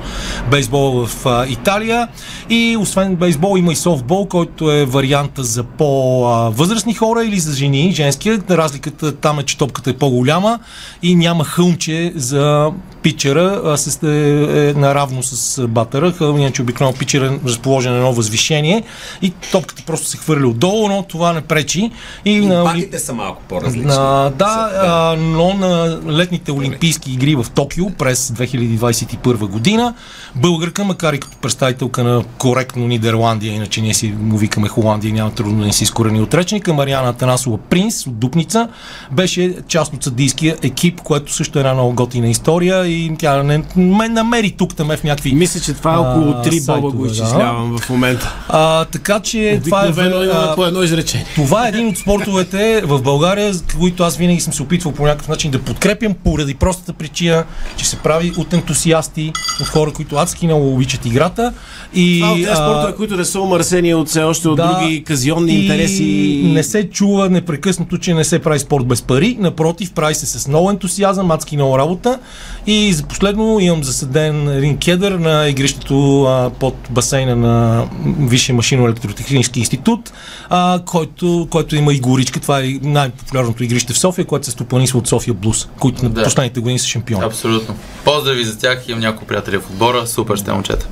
бейсбола в а, Италия. И освен бейсбол има и софтбол, който е варианта за по-възрастни хора или за жени, женския. Разликата там е, че топката е по-голяма и няма хълмче за питчера, а се е, е наравно с батъра. Хълм, иначе обикновено питчер е разположен на едно възвишение и топката просто се хвърля отдолу, но това не пречи. И, на, Паките са малко по-различни. на, да, а, но на летните олимпийски игри в Токио през 2021 година българка, макар и като представителка на коректно Нидерландия, иначе ние си му викаме Холандия, няма трудно да не си изкорени от речника, Мариана Танасова Принц от Дупница, беше част от съдийския екип, което също е една много готина история и тя не, ме намери тук там в някакви... Мисля, че това е около А, 3 боба сайтове, го да. изчислявам в момента. А, така че това е... А, по едно изречение. Това е един от спортовете в България, които аз винаги съм се опитвал по някакъв начин да подкрепям, поради простата причина, че се прави от ентусиасти, от хора, които адски много обичат играта. И, Това от тези спортове, които не са умърсени от все още от да, други казионни и интереси. Не се чува непрекъснато, че не се прави спорт без пари. Напротив, прави се с много ентусиазъм, адски много работа. И за последно имам засаден един кедър на игрището а, под басейна на Висшия машино-електротехнически институт, а, който, който има и горичка. Това е най-популярното игрище в София, което се стопанисва от София Блуз, които на Да. последните години са шампиони. Абсолютно. Поздрави за тях, имам няколко приятели в отбора, супер сте момчета.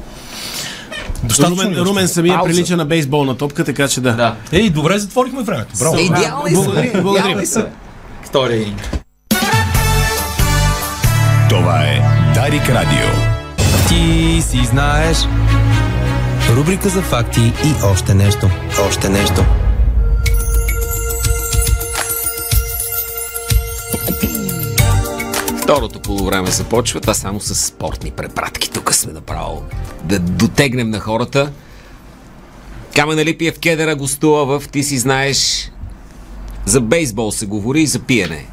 Достатъчно Румен, ли е? Румен самия Пауза. прилича на бейсболна топка, така че да. Да, Ей, добре, затворихме времето. Браво. Идеални са. Благодаря, благодаря. Идеални са. втория ининг. Това е Дарик Радио. Ти си знаеш. Рубрика за факти и още нещо. Още нещо. Второто полувреме започва. Това само с спортни препратки. Тук сме направо да дотегнем на хората. Камен Липиев Кедера гостува в Ти си знаеш за бейсбол се говори и за пиене.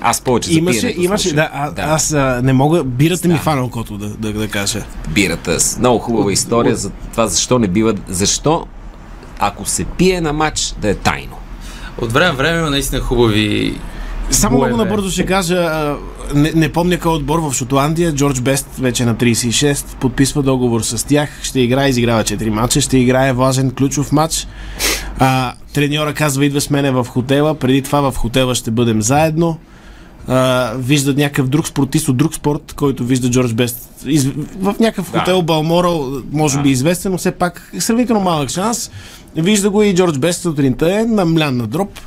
Аз повече за Имаше, пиенето имаше, слушам. да, а, аз а, не мога, бирата ми фана окото да, да, да кажа. бирата. С много хубава история за това защо не бива, защо ако се пие на матч да е тайно. От време време има наистина хубави Само боеве. много набързо ще кажа, не, не помня кой отбор в Шотландия, Джордж Бест вече на 36, подписва договор с тях, ще играе, изиграва 4 мача, ще играе важен ключов матч. А, треньора казва, идва с мене в хотела, преди това в хотела ще бъдем заедно. А, вижда някакъв друг спортист от друг спорт, който вижда Джордж Бест. Из, в някакъв хотел Балморал, може би известен, но все пак сравнително малък шанс. Вижда го и Джордж Бест сутринта е на млян на дроп.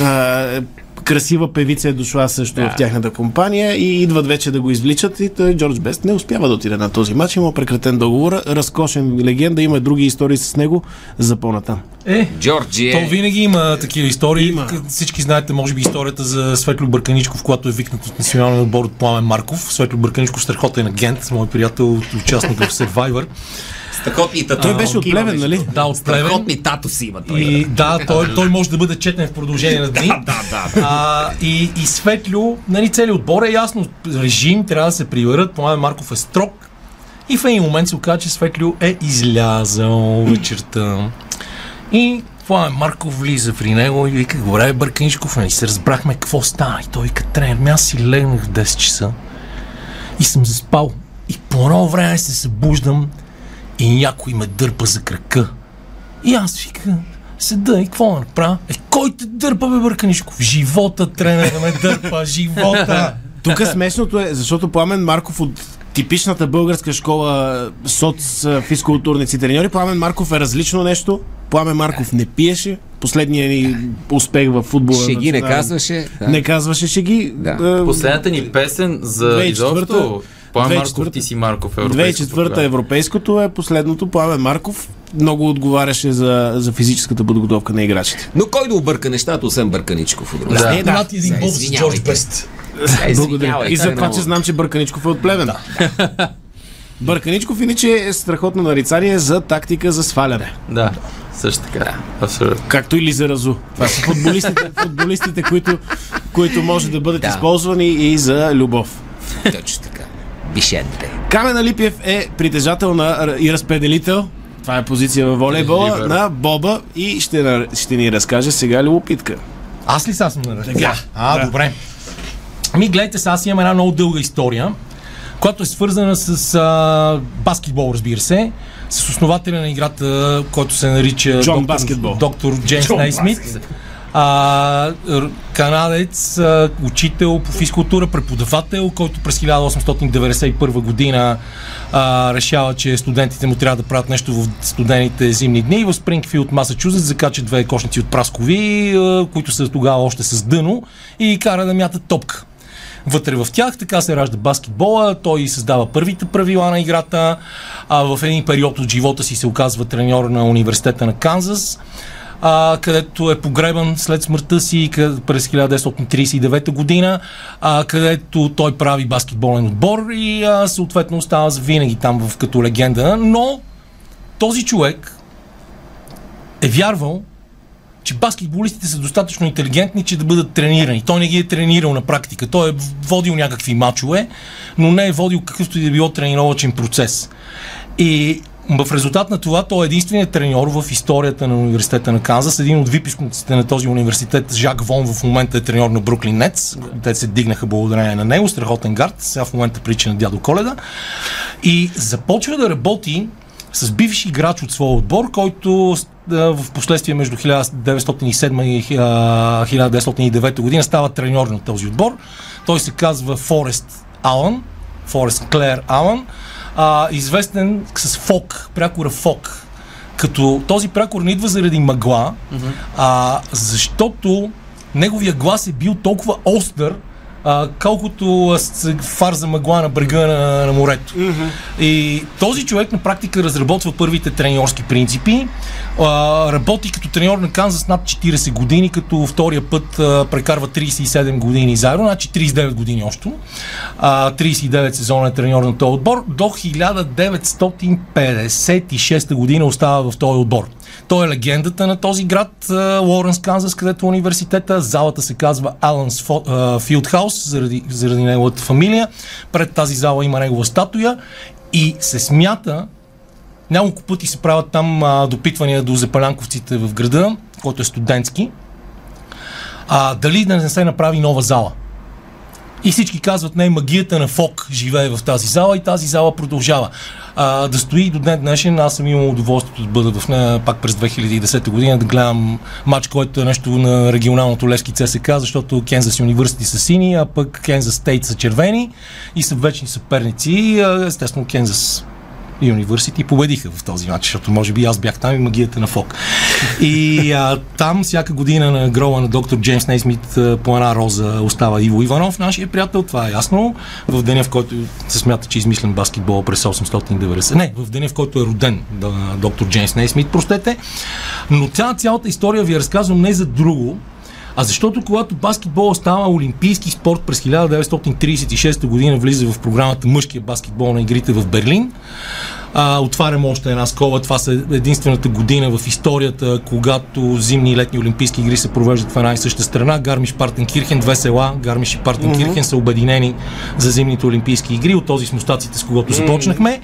А, красива певица е дошла също в тяхната компания и идват вече да го извличат и той Джордж Бест не успява да отиде на този матч. Има прекратен договор. Разкошен легенда, има други истории с него за по-натам. Е, Джорджи То е... винаги има такива истории. Има. Всички знаете, може би, историята за Светло Бърканичков, когато е викнат от националния отбор от Пламен Марков. Светло Бърканичков страхотен агент, мой приятел, участник в Survivor. Страхотни тату. Той беше от Плевен, нали? Да, от Плевен. Страхотни тато си има той. И да, той, той може да бъде четен в продължение на дни. Да, да, А, и, и Светлю, нали, целият отбор е ясно. Режим трябва да се приверят. Пламен Марков е строг. И в един момент се оказа, че Светлю е излязъл вечерта. И Пламен Марков влиза при него и вика, добре, Бърканичков, нали се разбрахме какво стана. И той вика, тренер, ми аз си легнах в 10 часа и съм заспал. И по едно време се събуждам и някой ме дърпа за крака. И аз вика, седа и какво да направя? Е, кой те дърпа, бе, Бърканишков? Живота, тренер, да ме дърпа, живота! Тук смешното е, защото Пламен Марков от типичната българска школа соц физкултурници треньори, Пламен Марков е различно нещо. Пламен Марков не пиеше. Последният ни успех в футбола. Ще ги не казваше. Да. Не казваше шеги. Да. Е, Последната ни песен за 2004 изобщо Пламен Марков, 2004 ти си Марков, европейското 2004 програма. европейското е последното. Пламен Марков много отговаряше за, за физическата подготовка на играчите. Но кой да обърка нещата, освен Бърканичков? Да. страна? Е, да. Да, ти един боб с. Джордж Бест. Е, Благодаря. И за това че знам, че Бърканичков е от Плевен. Бърканичков иначе е страхотно нарицание за тактика за сваляне. Да, също така. Абсолютно. Както и Лизаразу. Това са футболистите, футболистите които, които може да бъдат Да. използвани и за любов. Точно така. Бишенте. Камен Алипиев е притежател на и разпределител. Това е позиция във волейбола на Боба и ще, ще ни разкаже сега любопитка. Аз ли сега съм на Така, А, да. добре. Ми, гледайте, сега аз имам една много дълга история, която е свързана с а, баскетбол, разбира се, с основателя на играта, който се нарича Джон доктор, Баскетбол. доктор Джеймс Джон Нейсмит. А, канадец, а, учител по физкултура, преподавател, който през 1891 година а, решава, че студентите му трябва да правят нещо в студените зимни дни. В Спрингфилд, Масачузетс, закача две кошници от праскови, а, които са тогава още с дъно и кара да мятат топка вътре в тях. Така се ражда баскетбола. Той създава първите правила на играта. А в един период от живота си се оказва треньор на университета на Канзас. А, където е погребан след смъртта си през 1939 година, а, където той прави баскетболен отбор и а, съответно остава винаги там в, като легенда. Но този човек е вярвал, че баскетболистите са достатъчно интелигентни, че да бъдат тренирани. Той не ги е тренирал на практика. Той е водил някакви мачове, но не е водил какъвто и да било тренировачен процес. И в резултат на това той е единственият треньор в историята на университета на Канзас. Един от випускниците на този университет, Жак Вон, в момента е треньор на Бруклин Нетс. Те се дигнаха благодарение на него, страхотен гард. Сега в момента прича на дядо Коледа. И започва да работи с бивш играч от своя отбор, който в последствие между 1907 и а, 1909 година става треньор на този отбор. Той се казва Форест Алън, Форест Клер Алън, а, известен с Фок, прякора Фок. Като този прякор не идва заради мъгла, а защото неговия глас е бил толкова остър, а, колкото фар за мъгла на брега на, на морето. И този човек на практика разработва първите треньорски принципи. А, работи като треньор на Канзас над 40 години, като втория път а, прекарва 37 години заедно, значи 39 години още. А, 39 сезона е треньор на този отбор. До 1956 година остава в този отбор. Той е легендата на този град, Лоренс, Канзас, където е университета. Залата се казва Алънс Филд Хаус, заради, заради неговата фамилия. Пред тази зала има негова статуя и се смята, няколко пъти се правят там а, допитвания до запалянковците в града, който е студентски, а, дали да не се направи нова зала. И всички казват, не, магията на Фок живее в тази зала и тази зала продължава. А, да стои до ден днешен, аз съм имал удоволствието да бъда в нея пак през 2010 година, да гледам матч, който е нещо на регионалното Левски ЦСК, защото Кензас Юниверсити са сини, а пък Кензас Стейт са червени и са вечни съперници. Естествено, Кензас Юниверсити победиха в този матч, защото може би аз бях там и магията на Фок. И а, там всяка година на гроба на доктор Джеймс Нейсмит по една роза остава Иво Иванов, нашия приятел, това е ясно. В деня, в който се смята, че е измислен баскетбол през 890. Не, в деня, в който е роден доктор Джеймс Нейсмит, простете. Но ця, цялата история ви разказвам не за друго, а защото когато баскетбол става олимпийски спорт през 1936 година влиза в програмата мъжкия баскетбол на игрите в Берлин, а, отварям още една скоба. Това са единствената година в историята, когато зимни и летни олимпийски игри се провеждат в една и съща страна. Гармиш Партенкирхен, две села, Гармиш и Партенкирхен са обединени за зимните олимпийски игри. От този с мустаците, с когото започнахме.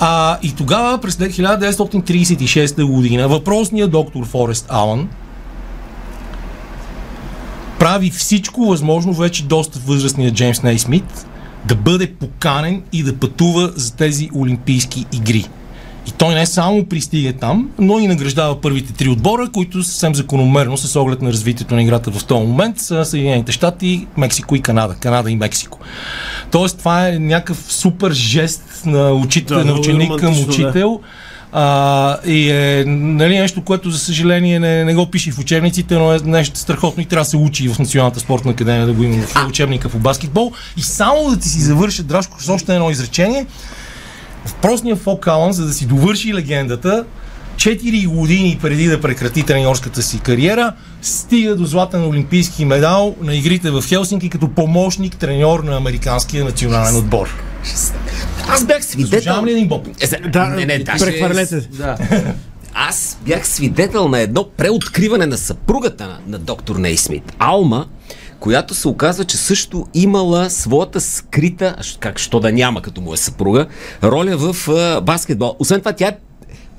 А, и тогава, през 1936 година, въпросният доктор Форест Алън, прави всичко възможно вече доста възрастния Джеймс Нейсмит да бъде поканен и да пътува за тези олимпийски игри. И той не само пристига там, но и награждава първите три отбора, които съвсем закономерно с оглед на развитието на играта в този момент са Съединените щати, Мексико и Канада. Канада и Мексико. Тоест това е някакъв супер жест на, учител, Да, на ученик към романтично, да. А, и е нали, нещо, което за съжаление не, не го пише в учебниците, но е нещо страхотно и трябва да се учи в Националната спортна академия да го има в учебника по баскетбол. И само да ти си завърша, Драшко, с още едно изречение. Въпросният Фок Алън, за да си довърши легендата, 4 години преди да прекрати треньорската си кариера, стига до златен олимпийски медал на игрите в Хелсинки като помощник треньор на американския национален отбор. Аз бях свидетел. Ли един боб? Е, Да, не, не, даже- прехвърлете. Да. Аз бях свидетел на едно преоткриване на съпругата на, на доктор Нейсмит. Алма, която се оказва, че също имала своята скрита, как що да няма като му е съпруга, роля в а, баскетбол. Освен това, тя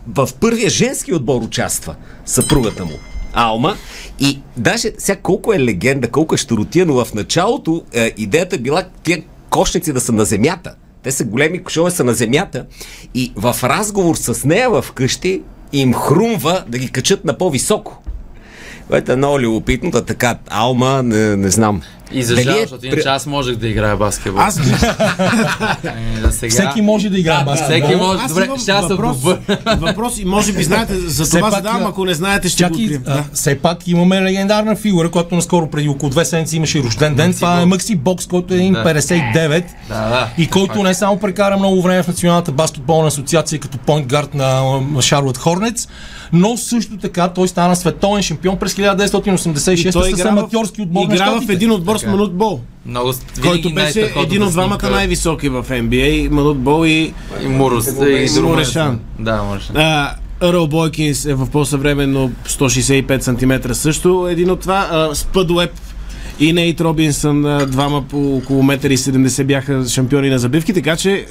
в първия женски отбор участва съпругата му. Алма. И даже сега колко е легенда, колко е щуротия, но в началото е, идеята била тия кошници да са на земята. Те са големи кошове, са на земята. И в разговор с нея в къщи им хрумва да ги качат на по-високо. Което е много любопитно, да така, Алма, не, не знам. И за Дали жал, е защото иначе аз можех да играя баскетбол. Аз, Ами, да сега... Всеки може да играе баскетбол. Всеки може. аз Добре, ще аз въпрос, въпрос и може би знаете, за Все това пак, задавам, ако не знаете, ще го Чакай, открием. Да. все пак имаме легендарна фигура, която наскоро преди около две седмици имаше рожден ден. Това е Макси Бокс, който е 1,59 Да, да. и който не само прекара много време в Националната баскетболна асоциация като point guard на Шарлот Хорнец, но също така той стана световен шампион през 1986 той с аматьорски отбор игра в един отбор с Манут Бол, Много който беше един от двамата най-високи в NBA, Манут Бол и И Мурус. И Мурешан. Мурешан. Да, Мурешан. а, Ерл Бойкинс е в по-съвременно 165 см също. Един от това. А, Спъд Уеб и Нейт Робинсън, а, двама по около 1,70 м бяха шампиони на забивки, така че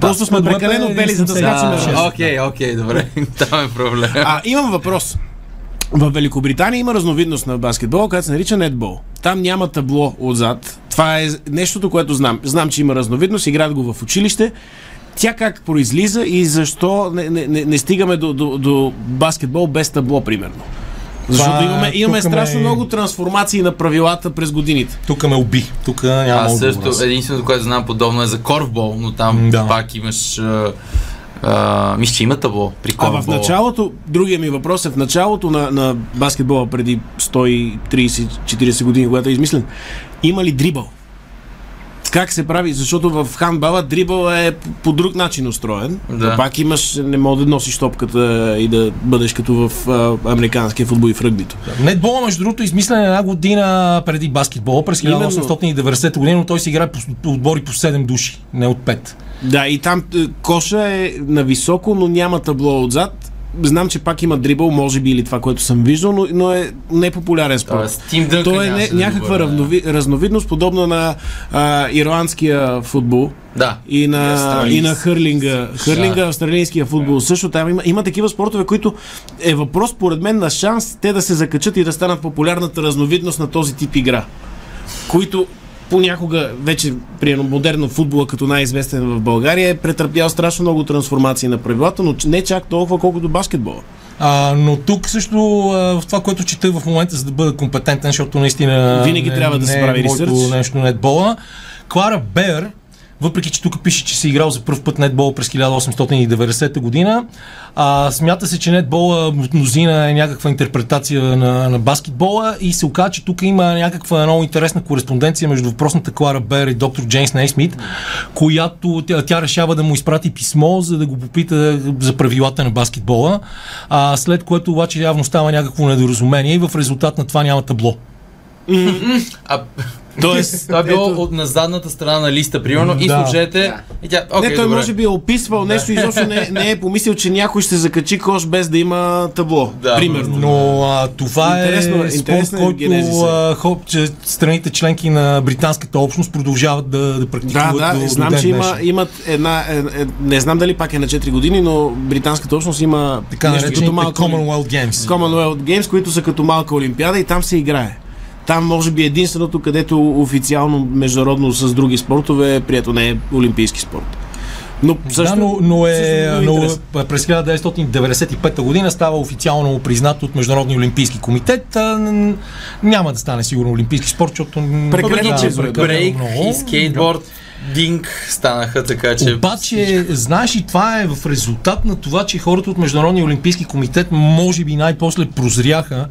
просто сме Спъд Уеб прекалено е бели, за да 70. скачаме. Да, Окей, окей, добре. Там е проблем. А, имам въпрос. В Великобритания има разновидност на баскетбол, която се нарича нетбол. Там няма табло отзад. Това е нещото, което знам. Знам, че има разновидност, играят го в училище. Тя как произлиза и защо не, не, не, не стигаме до, до, до баскетбол без табло, примерно? Защото Това имаме, имаме страшно ме- много трансформации на правилата през годините. Тук ме уби. Тук няма Аз също, единственото, което знам подобно е за корфбол, но там Да. пак имаш... а, Мисля, че има табло при А в началото, другия ми въпрос е в началото на, на баскетбола преди 130-40 години, когато е измислен, има ли дрибъл? Как се прави? Защото в хандбала дрибъл е по- друг начин устроен. Да. Но пак имаш, не мога да носиш топката и да бъдеш като в а, американския футбол и в ръгбито. Нетбола, между другото, е измислен една година преди баскетбола, през Именно. 1890 година, но той си играе по, по отбори по 7 души, не от 5. Да, и там е, коша е на високо, но няма табло отзад. Знам, че пак има дрибъл, може би или това, което съм виждал, но, но е непопулярен спорт. Тоест, Тим Дънкън То е не, да някаква да. равнови, разновидност, подобна на а, ирландския футбол Да. и на, и на хърлинга. Хърлинга, австралийския футбол също. Там има, има такива спортове, които е въпрос, поред мен, на шанс те да се закачат и да станат популярната разновидност на този тип игра. Които понякога вече, приемно модерно футбола като най-известен в България, е претърпял страшно много трансформации на правилата, но не чак толкова, колкото баскетбола. А, но тук също в това, което чета в момента, за да бъда компетентен, защото наистина Винаги трябва да се не прави е моето ресърч. нещо нетбола. Клара Бер, въпреки че тук пише, че си играл за първ път нетбол през 1890 година, а, смята се, че нетбола от мнозина е някаква интерпретация на, на баскетбола и се оказа, че тук има някаква много интересна кореспонденция между въпросната Клара Бер и доктор Джеймс Нейсмит, която тя, тя решава да му изпрати писмо, за да го попита за правилата на баскетбола, а, след което обаче явно става някакво недоразумение и в резултат на това няма табло. А, Тоест, това е било от, на задната страна на листа, примерно, и Да. служете. И тя, окей, не, той добре. може би е описвал нещо, изобщо не, не е помислил, че някой ще закачи кош без да има табло. Да, Примерно. Но а, това Интересно е- е който а, хоп, че страните членки на британската общност продължават да, да Да, практикуват да, до, знам, до че има, имат една, е, е, не знам дали пак е на 4 години, но британската общност има Така нещо наречените като малка Commonwealth Games. Commonwealth Games, които са като малка олимпиада и там се играе. Там може би единственото, където официално международно с други спортове е прието не е олимпийски спорт. Но също, да, но, но, е, но интересно. през 1995 година става официално признат от Международния олимпийски комитет. Няма да стане сигурно олимпийски спорт, защото Прекалено да, е. Брейк много. и скейтборд, динг станаха така, че... Обаче, знаеш и това е в резултат на това, че хората от Международния олимпийски комитет може би най-после прозряха,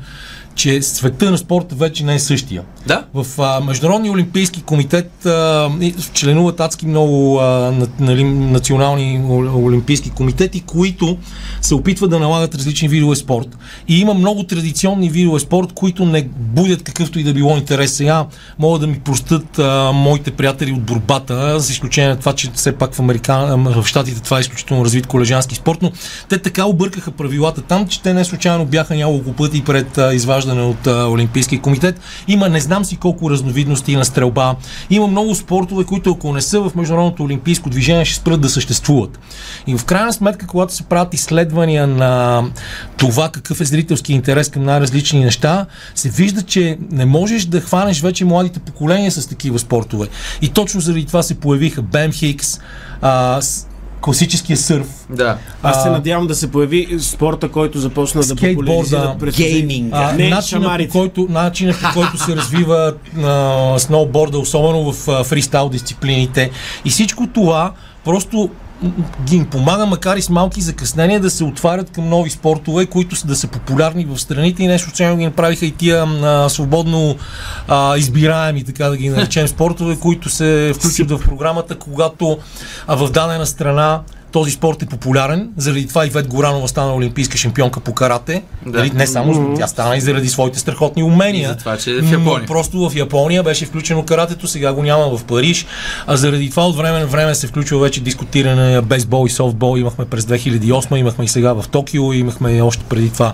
че света на спорта вече не е същия. Да. В а, Международния олимпийски комитет а, членуват адски много а, на, нали, национални олимпийски комитети, които се опитват да налагат различни видове спорт. И има много традиционни видове спорт, които не будят какъвто и да било интерес. Сега могат да ми простат а, моите приятели от борбата, с изключение на това, че все пак в, Америка... в Штатите това е изключително развит колежански спорт, но те така объркаха правилата там, че те не случайно бяха няколко пъти пред а, изваждане от а, Олимпийския комитет. Има не знам си колко разновидности на стрелба. Има много спортове, които ако не са в Международното олимпийско движение, ще спрат да съществуват. И в крайна сметка, когато се правят изследвания на това какъв е зрителски интерес към най-различни неща, се вижда, че не можеш да хванеш вече младите поколения с такива спортове. И точно заради това се появиха Бем а, класическия сърф. Да. Аз се надявам да се появи спорта, който започна да популяризира през гейминга. А, Не, начинът, по който, начинът по който се развива а, сноуборда, особено в а, фристайл дисциплините и всичко това просто ги им помага, макар и с малки закъснения, да се отварят към нови спортове, които са да са популярни в страните и нещо, че ги направиха и тия а, свободно а, избираеми, така да ги наречем, спортове, които се включват в програмата, когато а, в дадена страна този спорт е популярен, заради това Ивет Горанова стана олимпийска шампионка по карате. Да. Нали, Не само, тя стана и заради своите страхотни умения. И за това, че е в Япония. Но Просто в Япония беше включено каратето, сега го няма в Париж. А заради това от време на време се включва вече дискутиране на бейсбол и софтбол. Имахме през 2008, имахме и сега в Токио, имахме и още преди това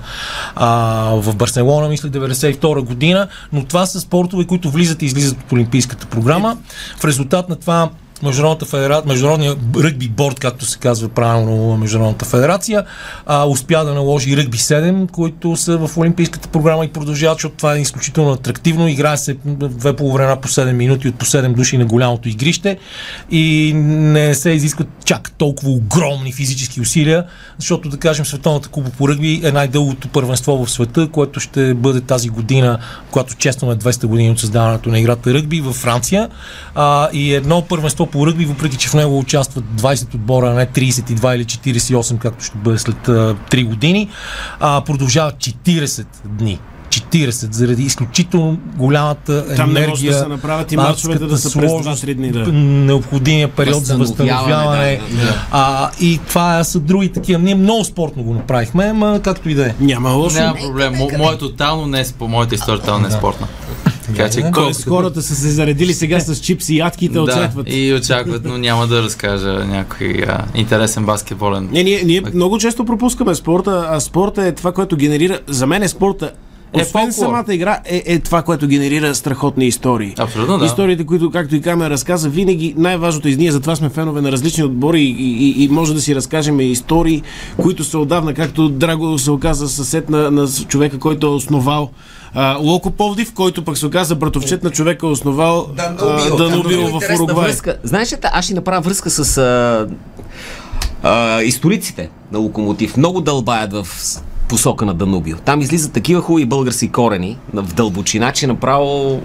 а, в Барселона, мисля, 92 година. Но това са спортове, които влизат и излизат от Олимпийската програма. В резултат на това Международната федерация, Международния ръгби борд, както се казва правилно Международната федерация, а, успя да наложи ръгби 7, които са в Олимпийската програма и продължават, защото това е изключително атрактивно. Играе се две полувремена по 7 минути от по 7 души на голямото игрище и не се изискват чак толкова огромни физически усилия, защото да кажем Световната купа по ръгби е най-дългото първенство в света, което ще бъде тази година, когато честваме 200 години от създаването на играта ръгби във Франция. А, и едно първенство по ръгби, въпреки че в него участват 20 отбора, а не 32 или 48, както ще бъде след а, 3 години, а, продължава 40 дни. 40, заради изключително голямата Там не енергия, може да се направят и мачовете да са през 2-3 дни, да. необходимия период за Възстановяване, да, да. А, и това са други такива. Ние много спортно го направихме, ама както и да е. Няма лошо. Няма проблем. Мо, моето тотално не е по моята история, тотално не е спортна. Така че. Тоест хората са се заредили сега с чипси и ядки и те да, очакват. и очакват, но няма да разкажа някой а, интересен баскетболен. Не, ние, ние много често пропускаме спорта, а спорта е това, което генерира. За мен е спорта. Е, Освен фолклор. самата игра, е, е това, което генерира страхотни истории. Абсолютно, да. Историите, които, както и Камера разказа, винаги най-важното и ние затова сме фенове на различни отбори и, и, и може да си разкажем истории, които са отдавна, както Драго се оказа съсед на, на човека, който е основал а, Локо Повдив, който пък се оказа братовчет на човека, основал Данубио. в Уругвай. връзка. Знаеш ли, аз ще направя връзка с а, а, историците на Локомотив. Много дълбаят в посока на Данубио. Там излизат такива хубави български корени в дълбочина, че направо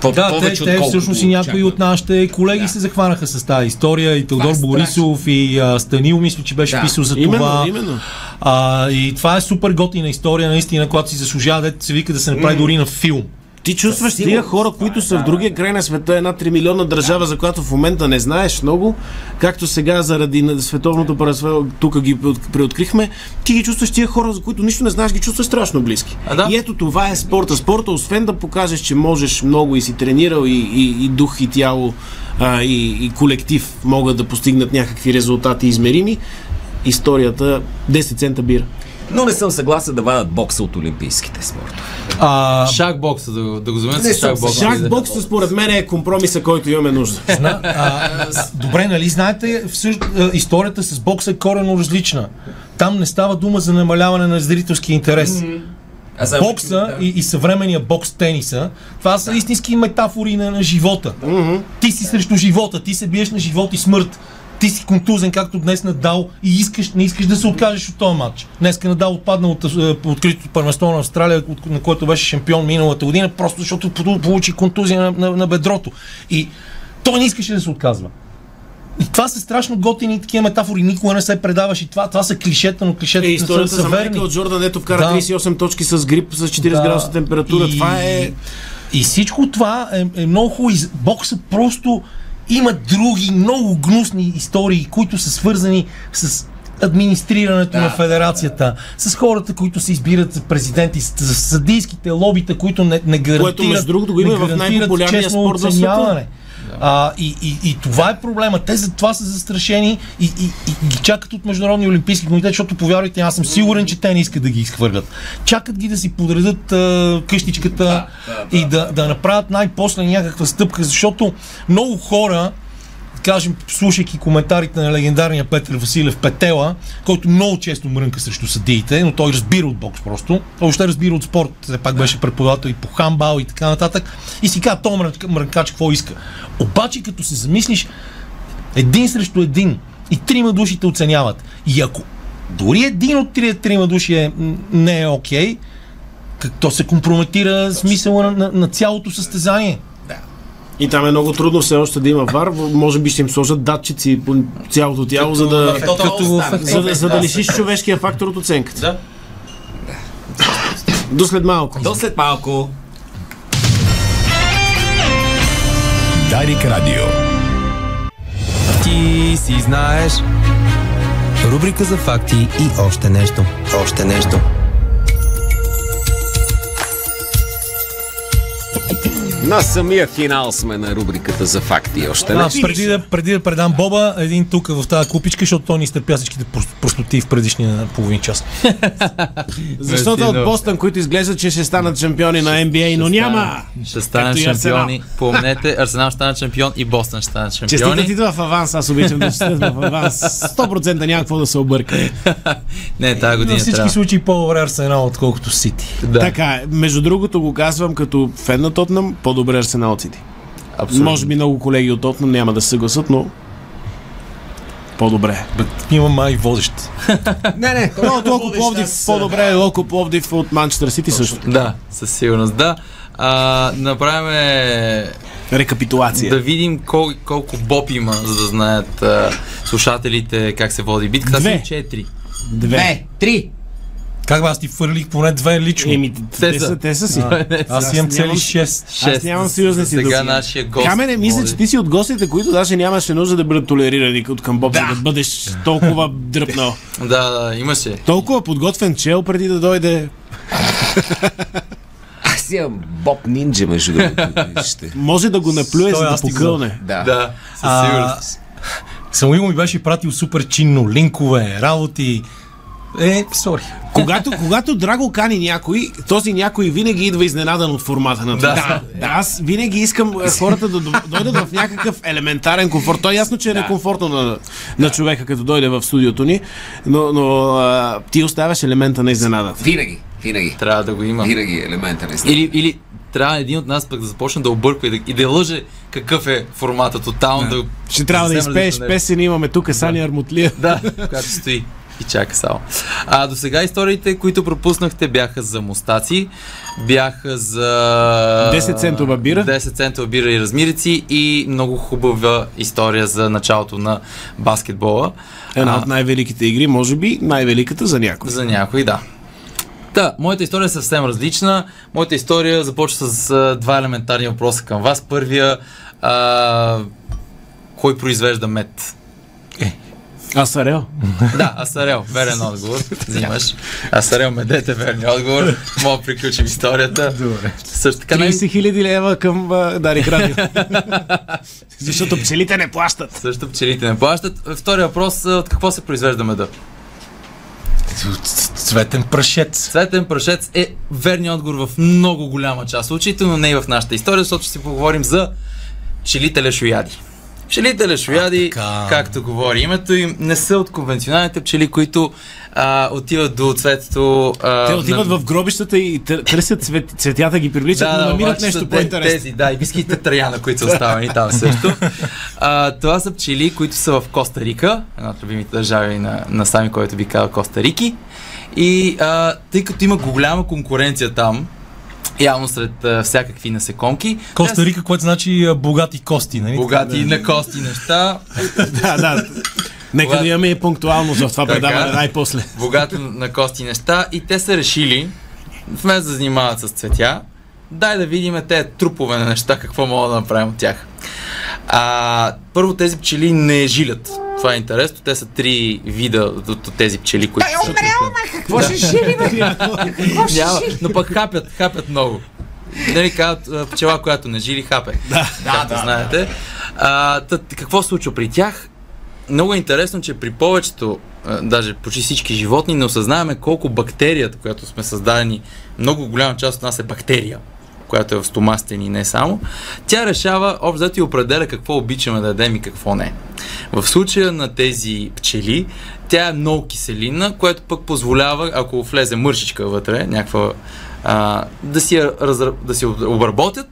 по- Да, те, повече те отколкото всъщност и някои от нашите колеги се захванаха с тази история. И Теодор е страшно. Борисов, и а, Станил, мисля, че беше Да. писал за Именно, това. именно. А, и това е супер готина история, наистина, която си заслужава, дето се вика да се направи дори на филм. Ти чувстваш тия хора, които са в другия край на света, една 3 милионна държава, за която в момента не знаеш много, както сега заради световното първенство, тук ги преот- преоткрихме, ти ги чувстваш тия хора, за които нищо не знаеш, ги чувстваш страшно близки. А, да. И ето това е спорта. Спорта, освен да покажеш, че можеш много и си тренирал и, и, и дух и тяло а, и, и колектив могат да постигнат някакви резултати измерими, историята 10 цента бира. Но не съм съгласен да вадат бокса от олимпийските спортове. А, Шакбокса, да, го- да го заменя с съм шакбокса. Шах бокса според мен е компромиса, който имаме нужда. Зна, а, добре, нали знаете, всъщ, а, историята с бокса е корено различна. Там не става дума за намаляване на зрителски интерес. Бокса и, и съвременния бокс тениса, това са истински метафори на, на живота. Ти си срещу живота, ти се биеш на живот и смърт. Ти си контузен, както днес Надал и искаш, не искаш да се откажеш от този матч. Днеска Надал отпадна от е, откритото първенство на Австралия, от- на което беше шампион миналата година, просто защото по- получи контузия на, на, на бедрото. И той не искаше да се отказва. И това са страшно готини такива метафори. Никога не се предаваш и това, това са клишета, но клишета Е, са, историята са за верни. Майкъл Джордан, ето вкара Да. 38 точки с грип с 40 Да. градуса температура. И- Това е... И всичко това е, е много хубаво. Боксът просто има други много гнусни истории, които са свързани с администрирането на федерацията, с хората, които се избират за президенти, с, съдийските лобита, които не, не гарантират, Което, между другото, го има в най-популярния спорт света. Оценяване. А, и, и, и това е проблема. Те за това са застрашени и, и, и ги чакат от Международния олимпийски комитет, защото повярвайте, аз съм сигурен, че те не искат да ги изхвърлят. Чакат ги да си подредат а, къщичката и да, да направят най-после някаква стъпка, защото много хора кажем, слушайки коментарите на легендарния Петър Василев Петела, който много често мрънка срещу съдиите, но той разбира от бокс просто. Той въобще разбира от спорт. Все пак беше преподавател и по хамбал и така нататък. И си казва, то мрънкач какво иска. Обаче, като се замислиш, един срещу един, и трима души те оценяват. И ако дори един от тия трима души е, не е окей, как то се компрометира смисъла на, на, на цялото състезание. И там е много трудно все още да има вар. Може би ще им сложат датчици по цялото тяло, за да, Като в за, да, за да лишиш човешкия фактор от оценката. Да. До след малко. До след малко. Дарик Радио. Ти си знаеш. Рубрика за факти и още нещо. Още нещо. На самия финал сме на рубриката за факти. Още не. А, преди, да, преди да предам Боба, един тук в тази купичка, защото той ни изтърпя всичките прос- простоти в предишния половин час. Защото от Бостън, които изглеждат, че ще станат шампиони на NBA, но няма. Ще станат шампиони. Помнете, Арсенал ще стане шампион и Бостън ще станат Честитът шампиони. идва в аванс, аз обичам да четат в аванс. 100% няма какво да се обърка. Не, тази На година всички трябва. случаи по-добре Арсенал, отколкото Сити. Да, Така е. Между другото го казвам като фен на Тотнам, по-добре Арсенал от Сити. абсолютно. Може би много колеги от Тотнам няма да се съгласат, но по-добре. Бе, Има май водещ. Не, не. Но Локо Пловдив, по-добре е Локо Пловдив от Манчестър Сити също. Да, със сигурност, да. А, направим Рекапитулация. да видим кол, колко боб има, за да знаят а, слушателите как се води битката. Две. Четири. Две. три. Как бе, аз ти фърлих поне две лично. Еми, Те те са. те са си. аз имам цели нямам- 6. Аз нямам съюзници Сега досега. нашия гост. Камене, мисля, че ти си от гостите, които даже нямаше нужда да бъдат толерирани от към Боб, за да бъдеш толкова дръпнал. Да, да, имаше. Толкова подготвен чел преди да дойде. Аз имам Боб Нинджа, между другото. Може да го наплюе, за да покълне. Да. Да, със А, сигурност. Самуил ми беше пратил супер чинно линкове, работи. Е, сори. Когато, когато Драго кани някой, този някой винаги идва изненадан от формата на това. Да. да. Аз винаги искам е, хората да дойдат в някакъв елементарен комфорт. То е ясно, че е некомфортно на, на човека, като дойде в студиото ни, но, но а, ти оставяш елемента на изненадата. Винаги, винаги. Трябва да го има. Винаги елемента на Или, или трябва един от нас пък да започне да обърква и да, и да лъже какъв е формата тотално. Да. Ще трябва да изпееш песен, имаме тук Сани Армутлия. Да, която стои и чака само. А до сега историите, които пропуснахте, бяха за мустаци, бяха за... 10 центова бира. 10 центова бира и размирици и много хубава история за началото на баскетбола. Една от най-великите игри, може би най-великата за някой. За някой, да. Та, моята история е съвсем различна. Моята история започва с а, два елементарни въпроса към вас. Първия, а, кой произвежда мед? Асарел. Да, Асарел, верен отговор. Взимаш. Асарел медете, верен отговор. Мога да приключим историята. Добре. Също така, най- 30 хиляди лева към а, Дарик Радио. Защото пчелите не плащат. също пчелите не плащат. Втория въпрос, от какво се произвежда меда? Цветен прашец. Цветен прашец е верният отговор в много голяма част случаите, но не и в нашата история, защото ще си поговорим за пчелите лешояди. Пчелите лешояди, така. както говори името им, не са от конвенционалните пчели, които а, отиват до цветето. А, Те отиват на... в гробищата и тър- търсят цвет, цветята, ги привличат, но намират нещо по-интересно. Тези, да, и биските траяна, които са оставени там също. А, това са пчели, които са в Коста Рика, една от любимите държави на, на сами, който би казал Коста Рики. И а, тъй като има голяма конкуренция там, явно сред а, всякакви насекомки, Коста Рика, което значи а, богати кости, нали? богати на кости неща, да, да. Нека да имаме и пунктуалност в това предаване най-после. богато на кости неща и те са решили, вместо да занимават с цветя, дай да видим тези трупове на неща, какво мога да направим от тях. А, първо тези пчели не жилят. Това е интересно. Те са три вида от, тези пчели, които са... Какво ще жили? Няма, но пък хапят, хапят много. Нали казват, пчела, която не жили, хапе. Да, да, да. знаете. А, тът, какво се случва при тях? Много е интересно, че при повечето, даже почти всички животни, не осъзнаваме колко бактерията, която сме създадени, много голяма част от нас е бактерия, която е в стомастите ни и не само, тя решава, общо взето и определя какво обичаме да ядем и какво не. В случая на тези пчели, тя е много киселина, което пък позволява, ако влезе мършичка вътре, някаква, а, да, си разра... да си обработят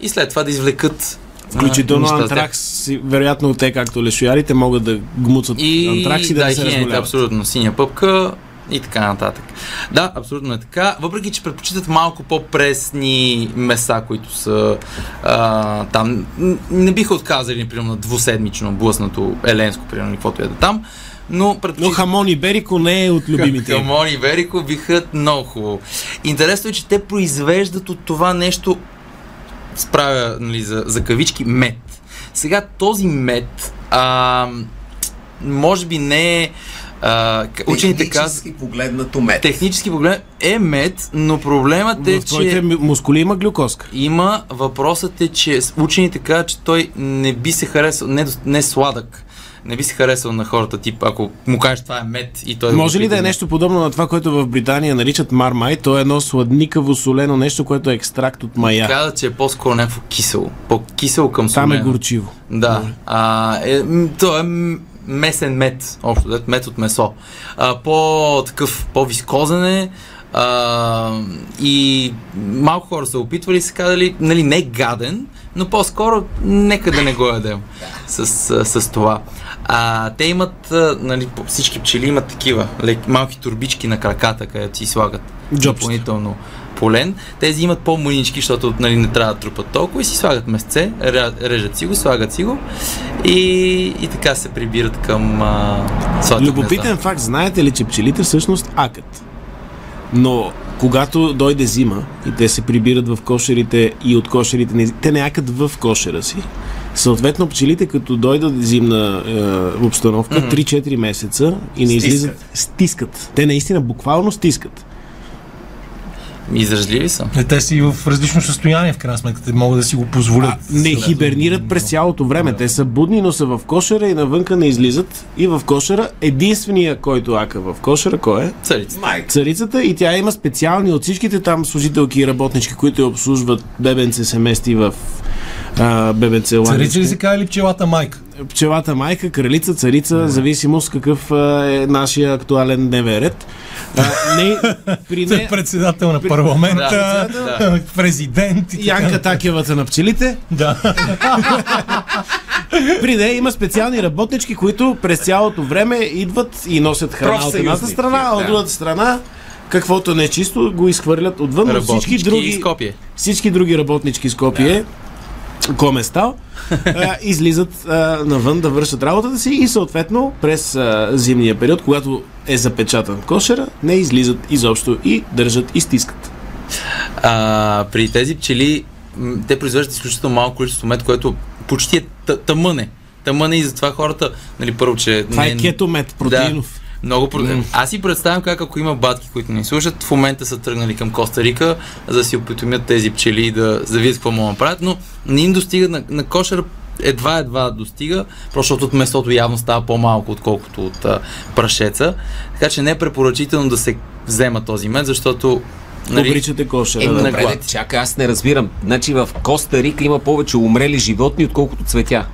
и след това да извлекат Включително антракс, вероятно те, както лешоярите, могат да гмуцат И антракс и да, да, се разболяват. абсолютно. Синя пъпка и така нататък. Да, абсолютно е така. Въпреки, че предпочитат малко по-пресни меса, които са а, там. Не биха отказали, примерно, на двуседмично блъснато еленско, примерно, каквото е да там. Но Но предпочитат хамон и берико не е от любимите. им. Камон и Верико биха много хубаво. Интересно е, че те произвеждат от това нещо, справя нали, за, за кавички, мед. Сега този мед, а, може би не е. А, учените казват, Технически погледнато мед. технически поглед е мед, но проблемът е, В че мускули има глюкозка. има, въпросът е, че учените казват, че той не би се харесал, не, не сладък. Не би се харесал на хората, тип, ако му кажеш това е мед и той Може ли да е нещо подобно на това, което в Британия наричат мармай? То е едно сладникаво солено нещо, което е екстракт от мая. Казват, че е по-скоро някакво кисело. По-кисело към Там е солено. горчиво. Да. А, е, то е месен мед, общо, дет, мед от месо. А, по-такъв, по-вискозен е. А, и малко хора са опитвали и са казали, нали, не гаден, но по-скоро нека да не го ядем с, с, с това. А, те имат, нали, по- всички пчели имат такива лек, малки турбички на краката, където си слагат Джобчета. допълнително полен. Тези имат по-мънички, защото нали, не трябва да трупат толкова и си слагат месце, режат си го, слагат си го и, и така се прибират към а, Любопитен гнездо. факт, знаете ли, че пчелите всъщност акат. Но когато дойде зима и те се прибират в кошерите и от кошерите, те не акат в кошера си. Съответно, пчелите, като дойдат зимна е, обстановка, 3-4 месеца и не излизат, стискат. Те наистина буквално стискат. Изражливи са. Е, Те си в различно състояние, в крайна сметка. Те могат да си го позволят. Не хибернират през цялото време. Те са будни, но са в кошера и навънка не излизат. И в кошера единствения, който ака в кошера, кой е? Царица. Майк. Царицата и тя има специални от всичките там служителки и работнички, които я обслужват бебенце семести в а, бебенце Царица ли се казва или пчелата майка? Пчелата майка, кралица, царица, зависимост какъв е нашия актуален дневен ред. А, не, при е не, председател на парламента, Да, президент и. Янка Такевата на пчелите. Да. При нея има специални работнички, които през цялото време идват и носят храна от едната страна, а от да. другата страна каквото не е чисто, го изхвърлят отвън. но Всички други, Скопие. всички други работнички Скопие, Коместал, а, излизат а, навън да вършат работата си и съответно през а, зимния период, когато е запечатан кошера, не излизат изобщо и държат и стискат. А, при тези пчели, те произвеждат изключително малко количество мед, което почти е тъмъне. Тъмъне и затова хората, нали, първо, че... Това не е кетомет, протеинов. Много про... Аз си представям как ако има батки, които ни слушат, в момента са тръгнали към Коста Рика, за да си опитомят тези пчели и да, да видят какво могат да направят, но не им достига на, на кошера едва-едва достига, просто защото от месото явно става по-малко, отколкото от а, прашеца. Така че не е препоръчително да се взема този мед, защото нали, Обричате кошера. Е, да. добре, чакай, аз не разбирам. Значи в Коста Рика има повече умрели животни, отколкото цветя.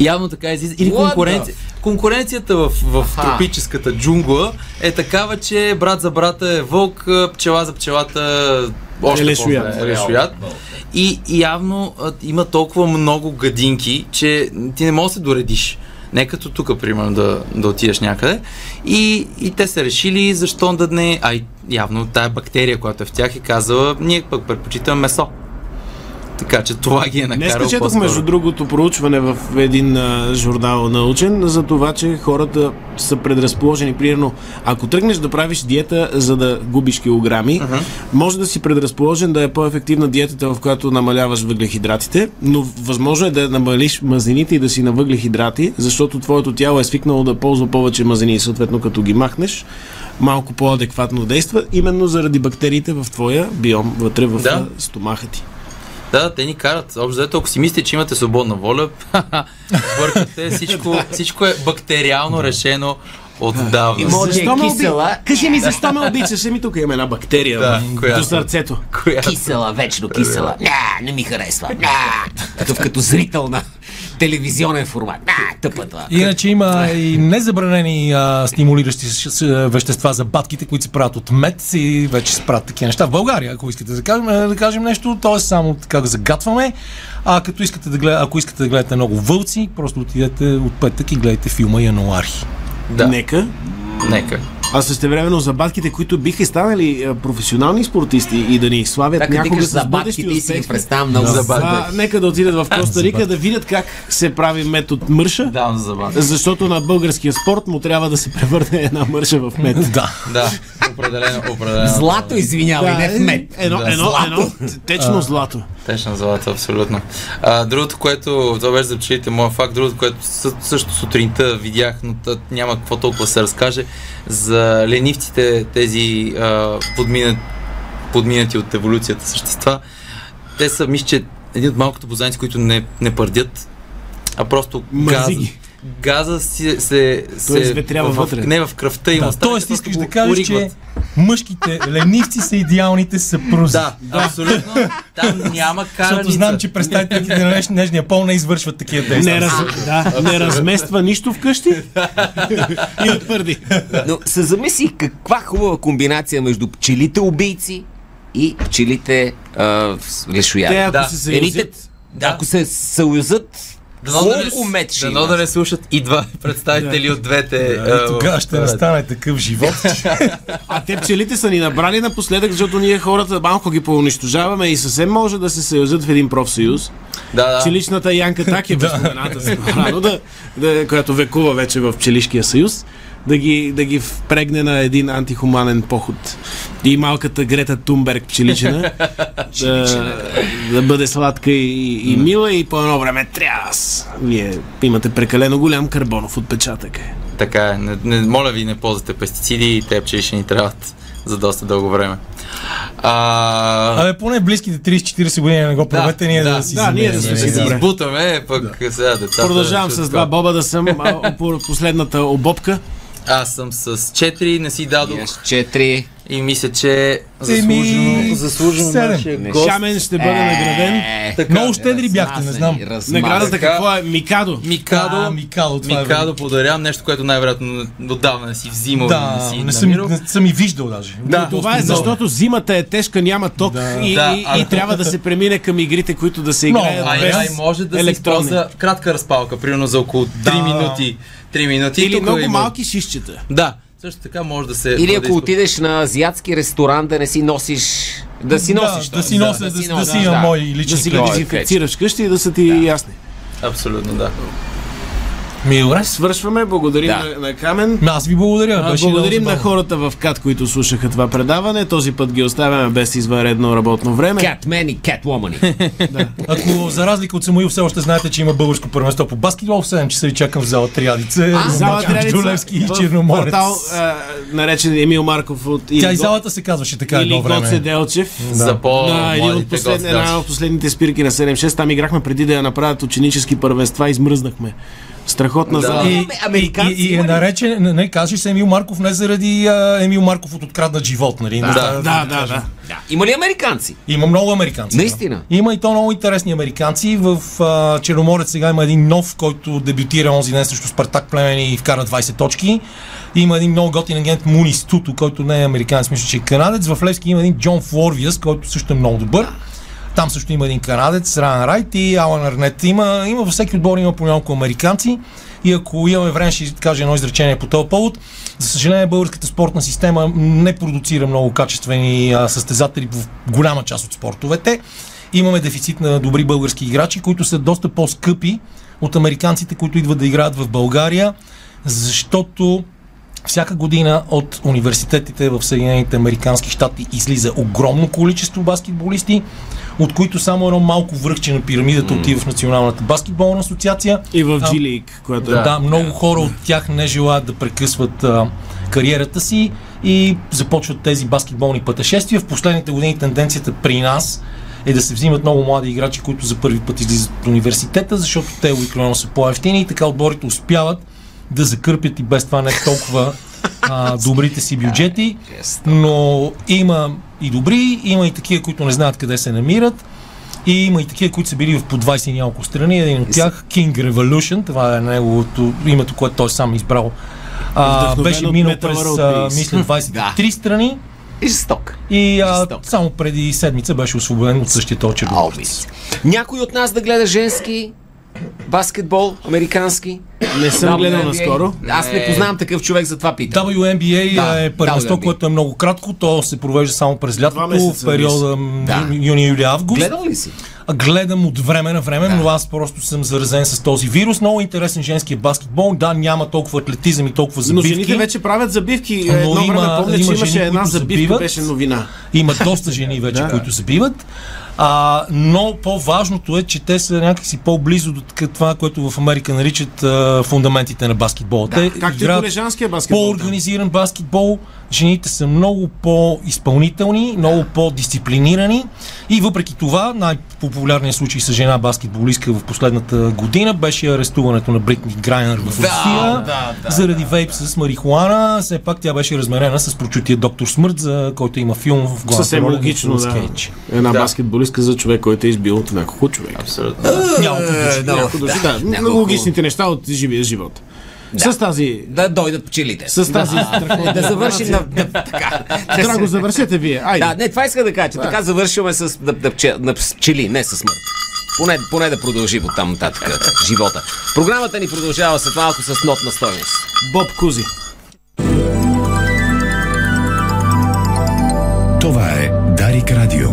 Явно така излиза. Или конкуренция. Конкуренцията в, в Аха. тропическата джунгла е такава, че брат за брата е вълк, пчела за пчелата още Е лешоят. е лешоят. И, явно има толкова много гадинки, че ти не можеш да се доредиш. Не като тук, примерно, да, да отидеш някъде. И, и те са решили защо да не... А и явно тая бактерия, която е в тях, е казала, ние пък предпочитаме месо. Така че това ги е Днес накарало четох по-скоро. между другото проучване в един а, журнал научен за това, че хората са предразположени. Примерно, ако тръгнеш да правиш диета за да губиш килограми, може да си предразположен да е по-ефективна диетата, в която намаляваш въглехидратите, но възможно е да намалиш мазнините и да си на въглехидрати, защото твоето тяло е свикнало да ползва повече мазнини и съответно като ги махнеш, малко по-адекватно действа, именно заради бактериите в твоя биом, вътре в Да. стомаха ти. Да, те ни карат. Общо взето, ако си мислите, че имате свободна воля, бъркате. Всичко, всичко е бактериално решено отдавна. И може- Защо ме кисела. Кажи ми, защо ме обичаш? Еми тук имаме една бактерия Да, в- която? до сърцето. Коя? Кисела, вечно кисела. Не, не ми харесва. Не. Такъв като зрител на, телевизионен формат. А, тъпа това. Иначе има и незабранени а, стимулиращи вещества за батките, които се правят от мед и вече се правят такива неща. В България, ако искате да кажем, да кажем нещо, то е само така да загатваме. А като искате да глед, ако искате да гледате много вълци, просто отидете от петък и гледайте филма Януари. Да, Нека. нека. А същевременно за батките, които биха станали а, професионални спортисти и да ни славят Така някога с за бъдещи батките и си ги успехи, представям много бат- а, нека да отидат в Коста Рика, да видят как се прави мед от мърша, Давам за забавя. защото на българския спорт му трябва да се превърне една мърша в мед. Да. Да, определено, определено. Злато, извинявай, не в мед. Едно, Да, едно, злато. едно течно злато. Течна злата, абсолютно. А, другото, което, това беше за пчелите, моят факт, другото, което съ- също сутринта видях, но тът няма какво толкова се разкаже, за ленивците, тези а, подминат, подминати от еволюцията същества. Те са, мисля, че един от малкото познанци, които не, не пърдят, а просто Мързи ги. Газа си, се, се изветрява в, вътре. не в кръвта им да остава, тоест искаш да кажеш, че мъжките ленивци са идеалните съпрузи. Да, абсолютно. Там няма караница. Защото знам, че представителите на днешния пол не извършват такива действия. Не, раз, да, не размества нищо вкъщи и отвърди. Но се замисли каква хубава комбинация между пчелите убийци и пчелите лешояри. Те ако Да. се съюзят, да. ако се съюзат, Ще дано има? да не слушат и два представители от двете. Тогава ще настане такъв живот. а те пчелите са ни набрали напоследък, защото ние хората малко ги поунищожаваме и съвсем може да се съюзат в един профсъюз. Да, да. Пчеличната Янка Такева, спомената да, която векува вече в Пчелишкия съюз, да ги, да ги впрегне на един антихуманен поход. И малката Грета Тумберг пчеличина да, да бъде сладка и, и мила и по едно време тряс. Вие имате прекалено голям карбонов отпечатък. Така е. Не, не, моля ви, не ползвате пестициди и те пчели ще ни трябват за доста дълго време. А, Абе, поне близките 30-40 години не го правете, ние да, да, си да, ние да замерим, си добре. си избутаме, пък сега децата. Продължавам с два боба да съм а, по последната обобка. Аз съм с 4, не си дадох Имаш четири. И мисля, че Еми, заслужено, заслужено седем. нашия гост. Шамен ще бъде награден. Е, Така, Много щедри бяхте, не знам. Наградата какво е? Микадо. Микадо, А, Микадо, това е Микадо подарявам нещо, което най-вероятно отдавна не си взимал Да, не си не съм, не съм и виждал даже. Да, Това е защото зимата е тежка, няма ток и, Да, и, а- и трябва да се премине към игрите, които да се играят Ай, без ай, може да се електрони. използва кратка разпалка, примерно за около 3 Да. минути. 3 минути. Или Тук много малки шишчета. Да, също така може да се... Или да ако изпо- отидеш на азиатски ресторант, да не си носиш... Да си носиш. да, да си нося, да, да, си да, имам да. мои Да лични си ги дезинфекцираш вкъщи и да са ти ясни. Абсолютно, да. Ми, добре. Свършваме, благодарим Да. на, на Камен. Аз ви благодаря. А, Благодарим на хората в КАТ, които слушаха това предаване. Този път ги оставяме без извънредно работно време. Catman и Catwoman. Ако за разлика от Самуил все още знаете, че има българско първенство по баскетбол, в 7 часа ви чакам в зала Триадице. Зала Триадица между Левски и Черноморец. Квартал, а, наречен Емил Марков от Тя и залата се казваше така или едно Гоце време. Делчев. За На един от послед... една от последните спирки на 7-6. Там играхме преди да я направят ученически първенства. Измръзнахме. Страхотна Да. зала. И, американци и, и, е наречен, не, не кажеш се Емил Марков не заради а, Емил Марков от откраднат живот, нали? Да. Да, да, кажем. да. Да. Има ли американци? Има много американци. Наистина? Да. Има и то много интересни американци. В а, Черноморец сега има един нов, който дебютира онзи ден срещу Спартак Племени и вкара 20 точки. Има един много готин агент Мунис Туто, който не е американец, мисля, че е канадец. В Левски има един Джон Флорвиас, който също е много добър. Там също има един канадец, Райан Райт и Алан Арнет. Има, има във всеки отбор има по няколко американци. И ако имаме време, ще кажа едно изречение по този повод. За съжаление, българската спортна система не продуцира много качествени а, състезатели в голяма част от спортовете. Имаме дефицит на добри български играчи, които са доста по-скъпи от американците, които идват да играят в България, защото всяка година от университетите в Съединените Американски щати излиза огромно количество баскетболисти, от които само едно малко връхче на пирамидата отива в Националната баскетболна асоциация. И в G League, което Да, е. да много хора от тях не желаят да прекъсват а, кариерата си и започват тези баскетболни пътешествия. В последните години тенденцията при нас е да се взимат много млади играчи, които за първи път излизат от университета, защото те обикновено са по-ефтини и така отборите успяват да закърпят и без това не толкова а, добрите си бюджети, но има и добри, има и такива, които не знаят къде се намират. И има и такива, които са били в по 20 и няколко страни. Един от тях, King Revolution, това е неговото името, което той сам е избрал. А, беше минал през, а, мисля, 23 страни И жесток. и а, Жесток. само преди седмица беше освободен от същия този. Някой от нас да гледа женски баскетбол, американски? Не съм гледал WNBA? наскоро. Аз не познавам такъв човек, затова питам. WNBA Да, е първенство, което е много кратко. То се провежда само през лятото, в периода Да. юни, юли, август. Гледал ли си? Гледам от време на време, но аз просто съм заразен с този вирус. Много интересен женския баскетбол. Да, няма толкова атлетизъм и толкова Но забивки. жените вече правят забивки. Но Едно време има- помня, че има имаше жени, една забивка, забиват. беше новина. Има доста жени вече, Да. които забиват. А, но по-важното е, че те са някакси по-близо до това, което в Америка наричат а, фундаментите на баскетбола. те Както играят колежанския баскетбол. по-организиран баскетбол, жените са много по-изпълнителни, много по-дисциплинирани и въпреки това най-популярният случай с жена баскетболистка в последната година беше арестуването на Бритни Грайнер в Русия заради вейп с марихуана. Все пак тя беше размерена с прочутия доктор Смърт, за който има филм в главната Съвсем логично, да. Една Да. баскетболистка за човек, който е избил от няколко човека. Абсолютно. Няколко души. Няколко души, да. Много логичните неща от живия живот. С тази... Да дойдат пчелите. С тази Да завършим на, на, така. Драго, завършете вие. Айде. Да, не, това иска да кажа, че така завършваме с на, пчел, на пчели, не с смърт. Поне, поне да продължи от там нататък живота. Програмата ни продължава след малко с нотна стойност. Боб Кузи. Това е Дарик Радио.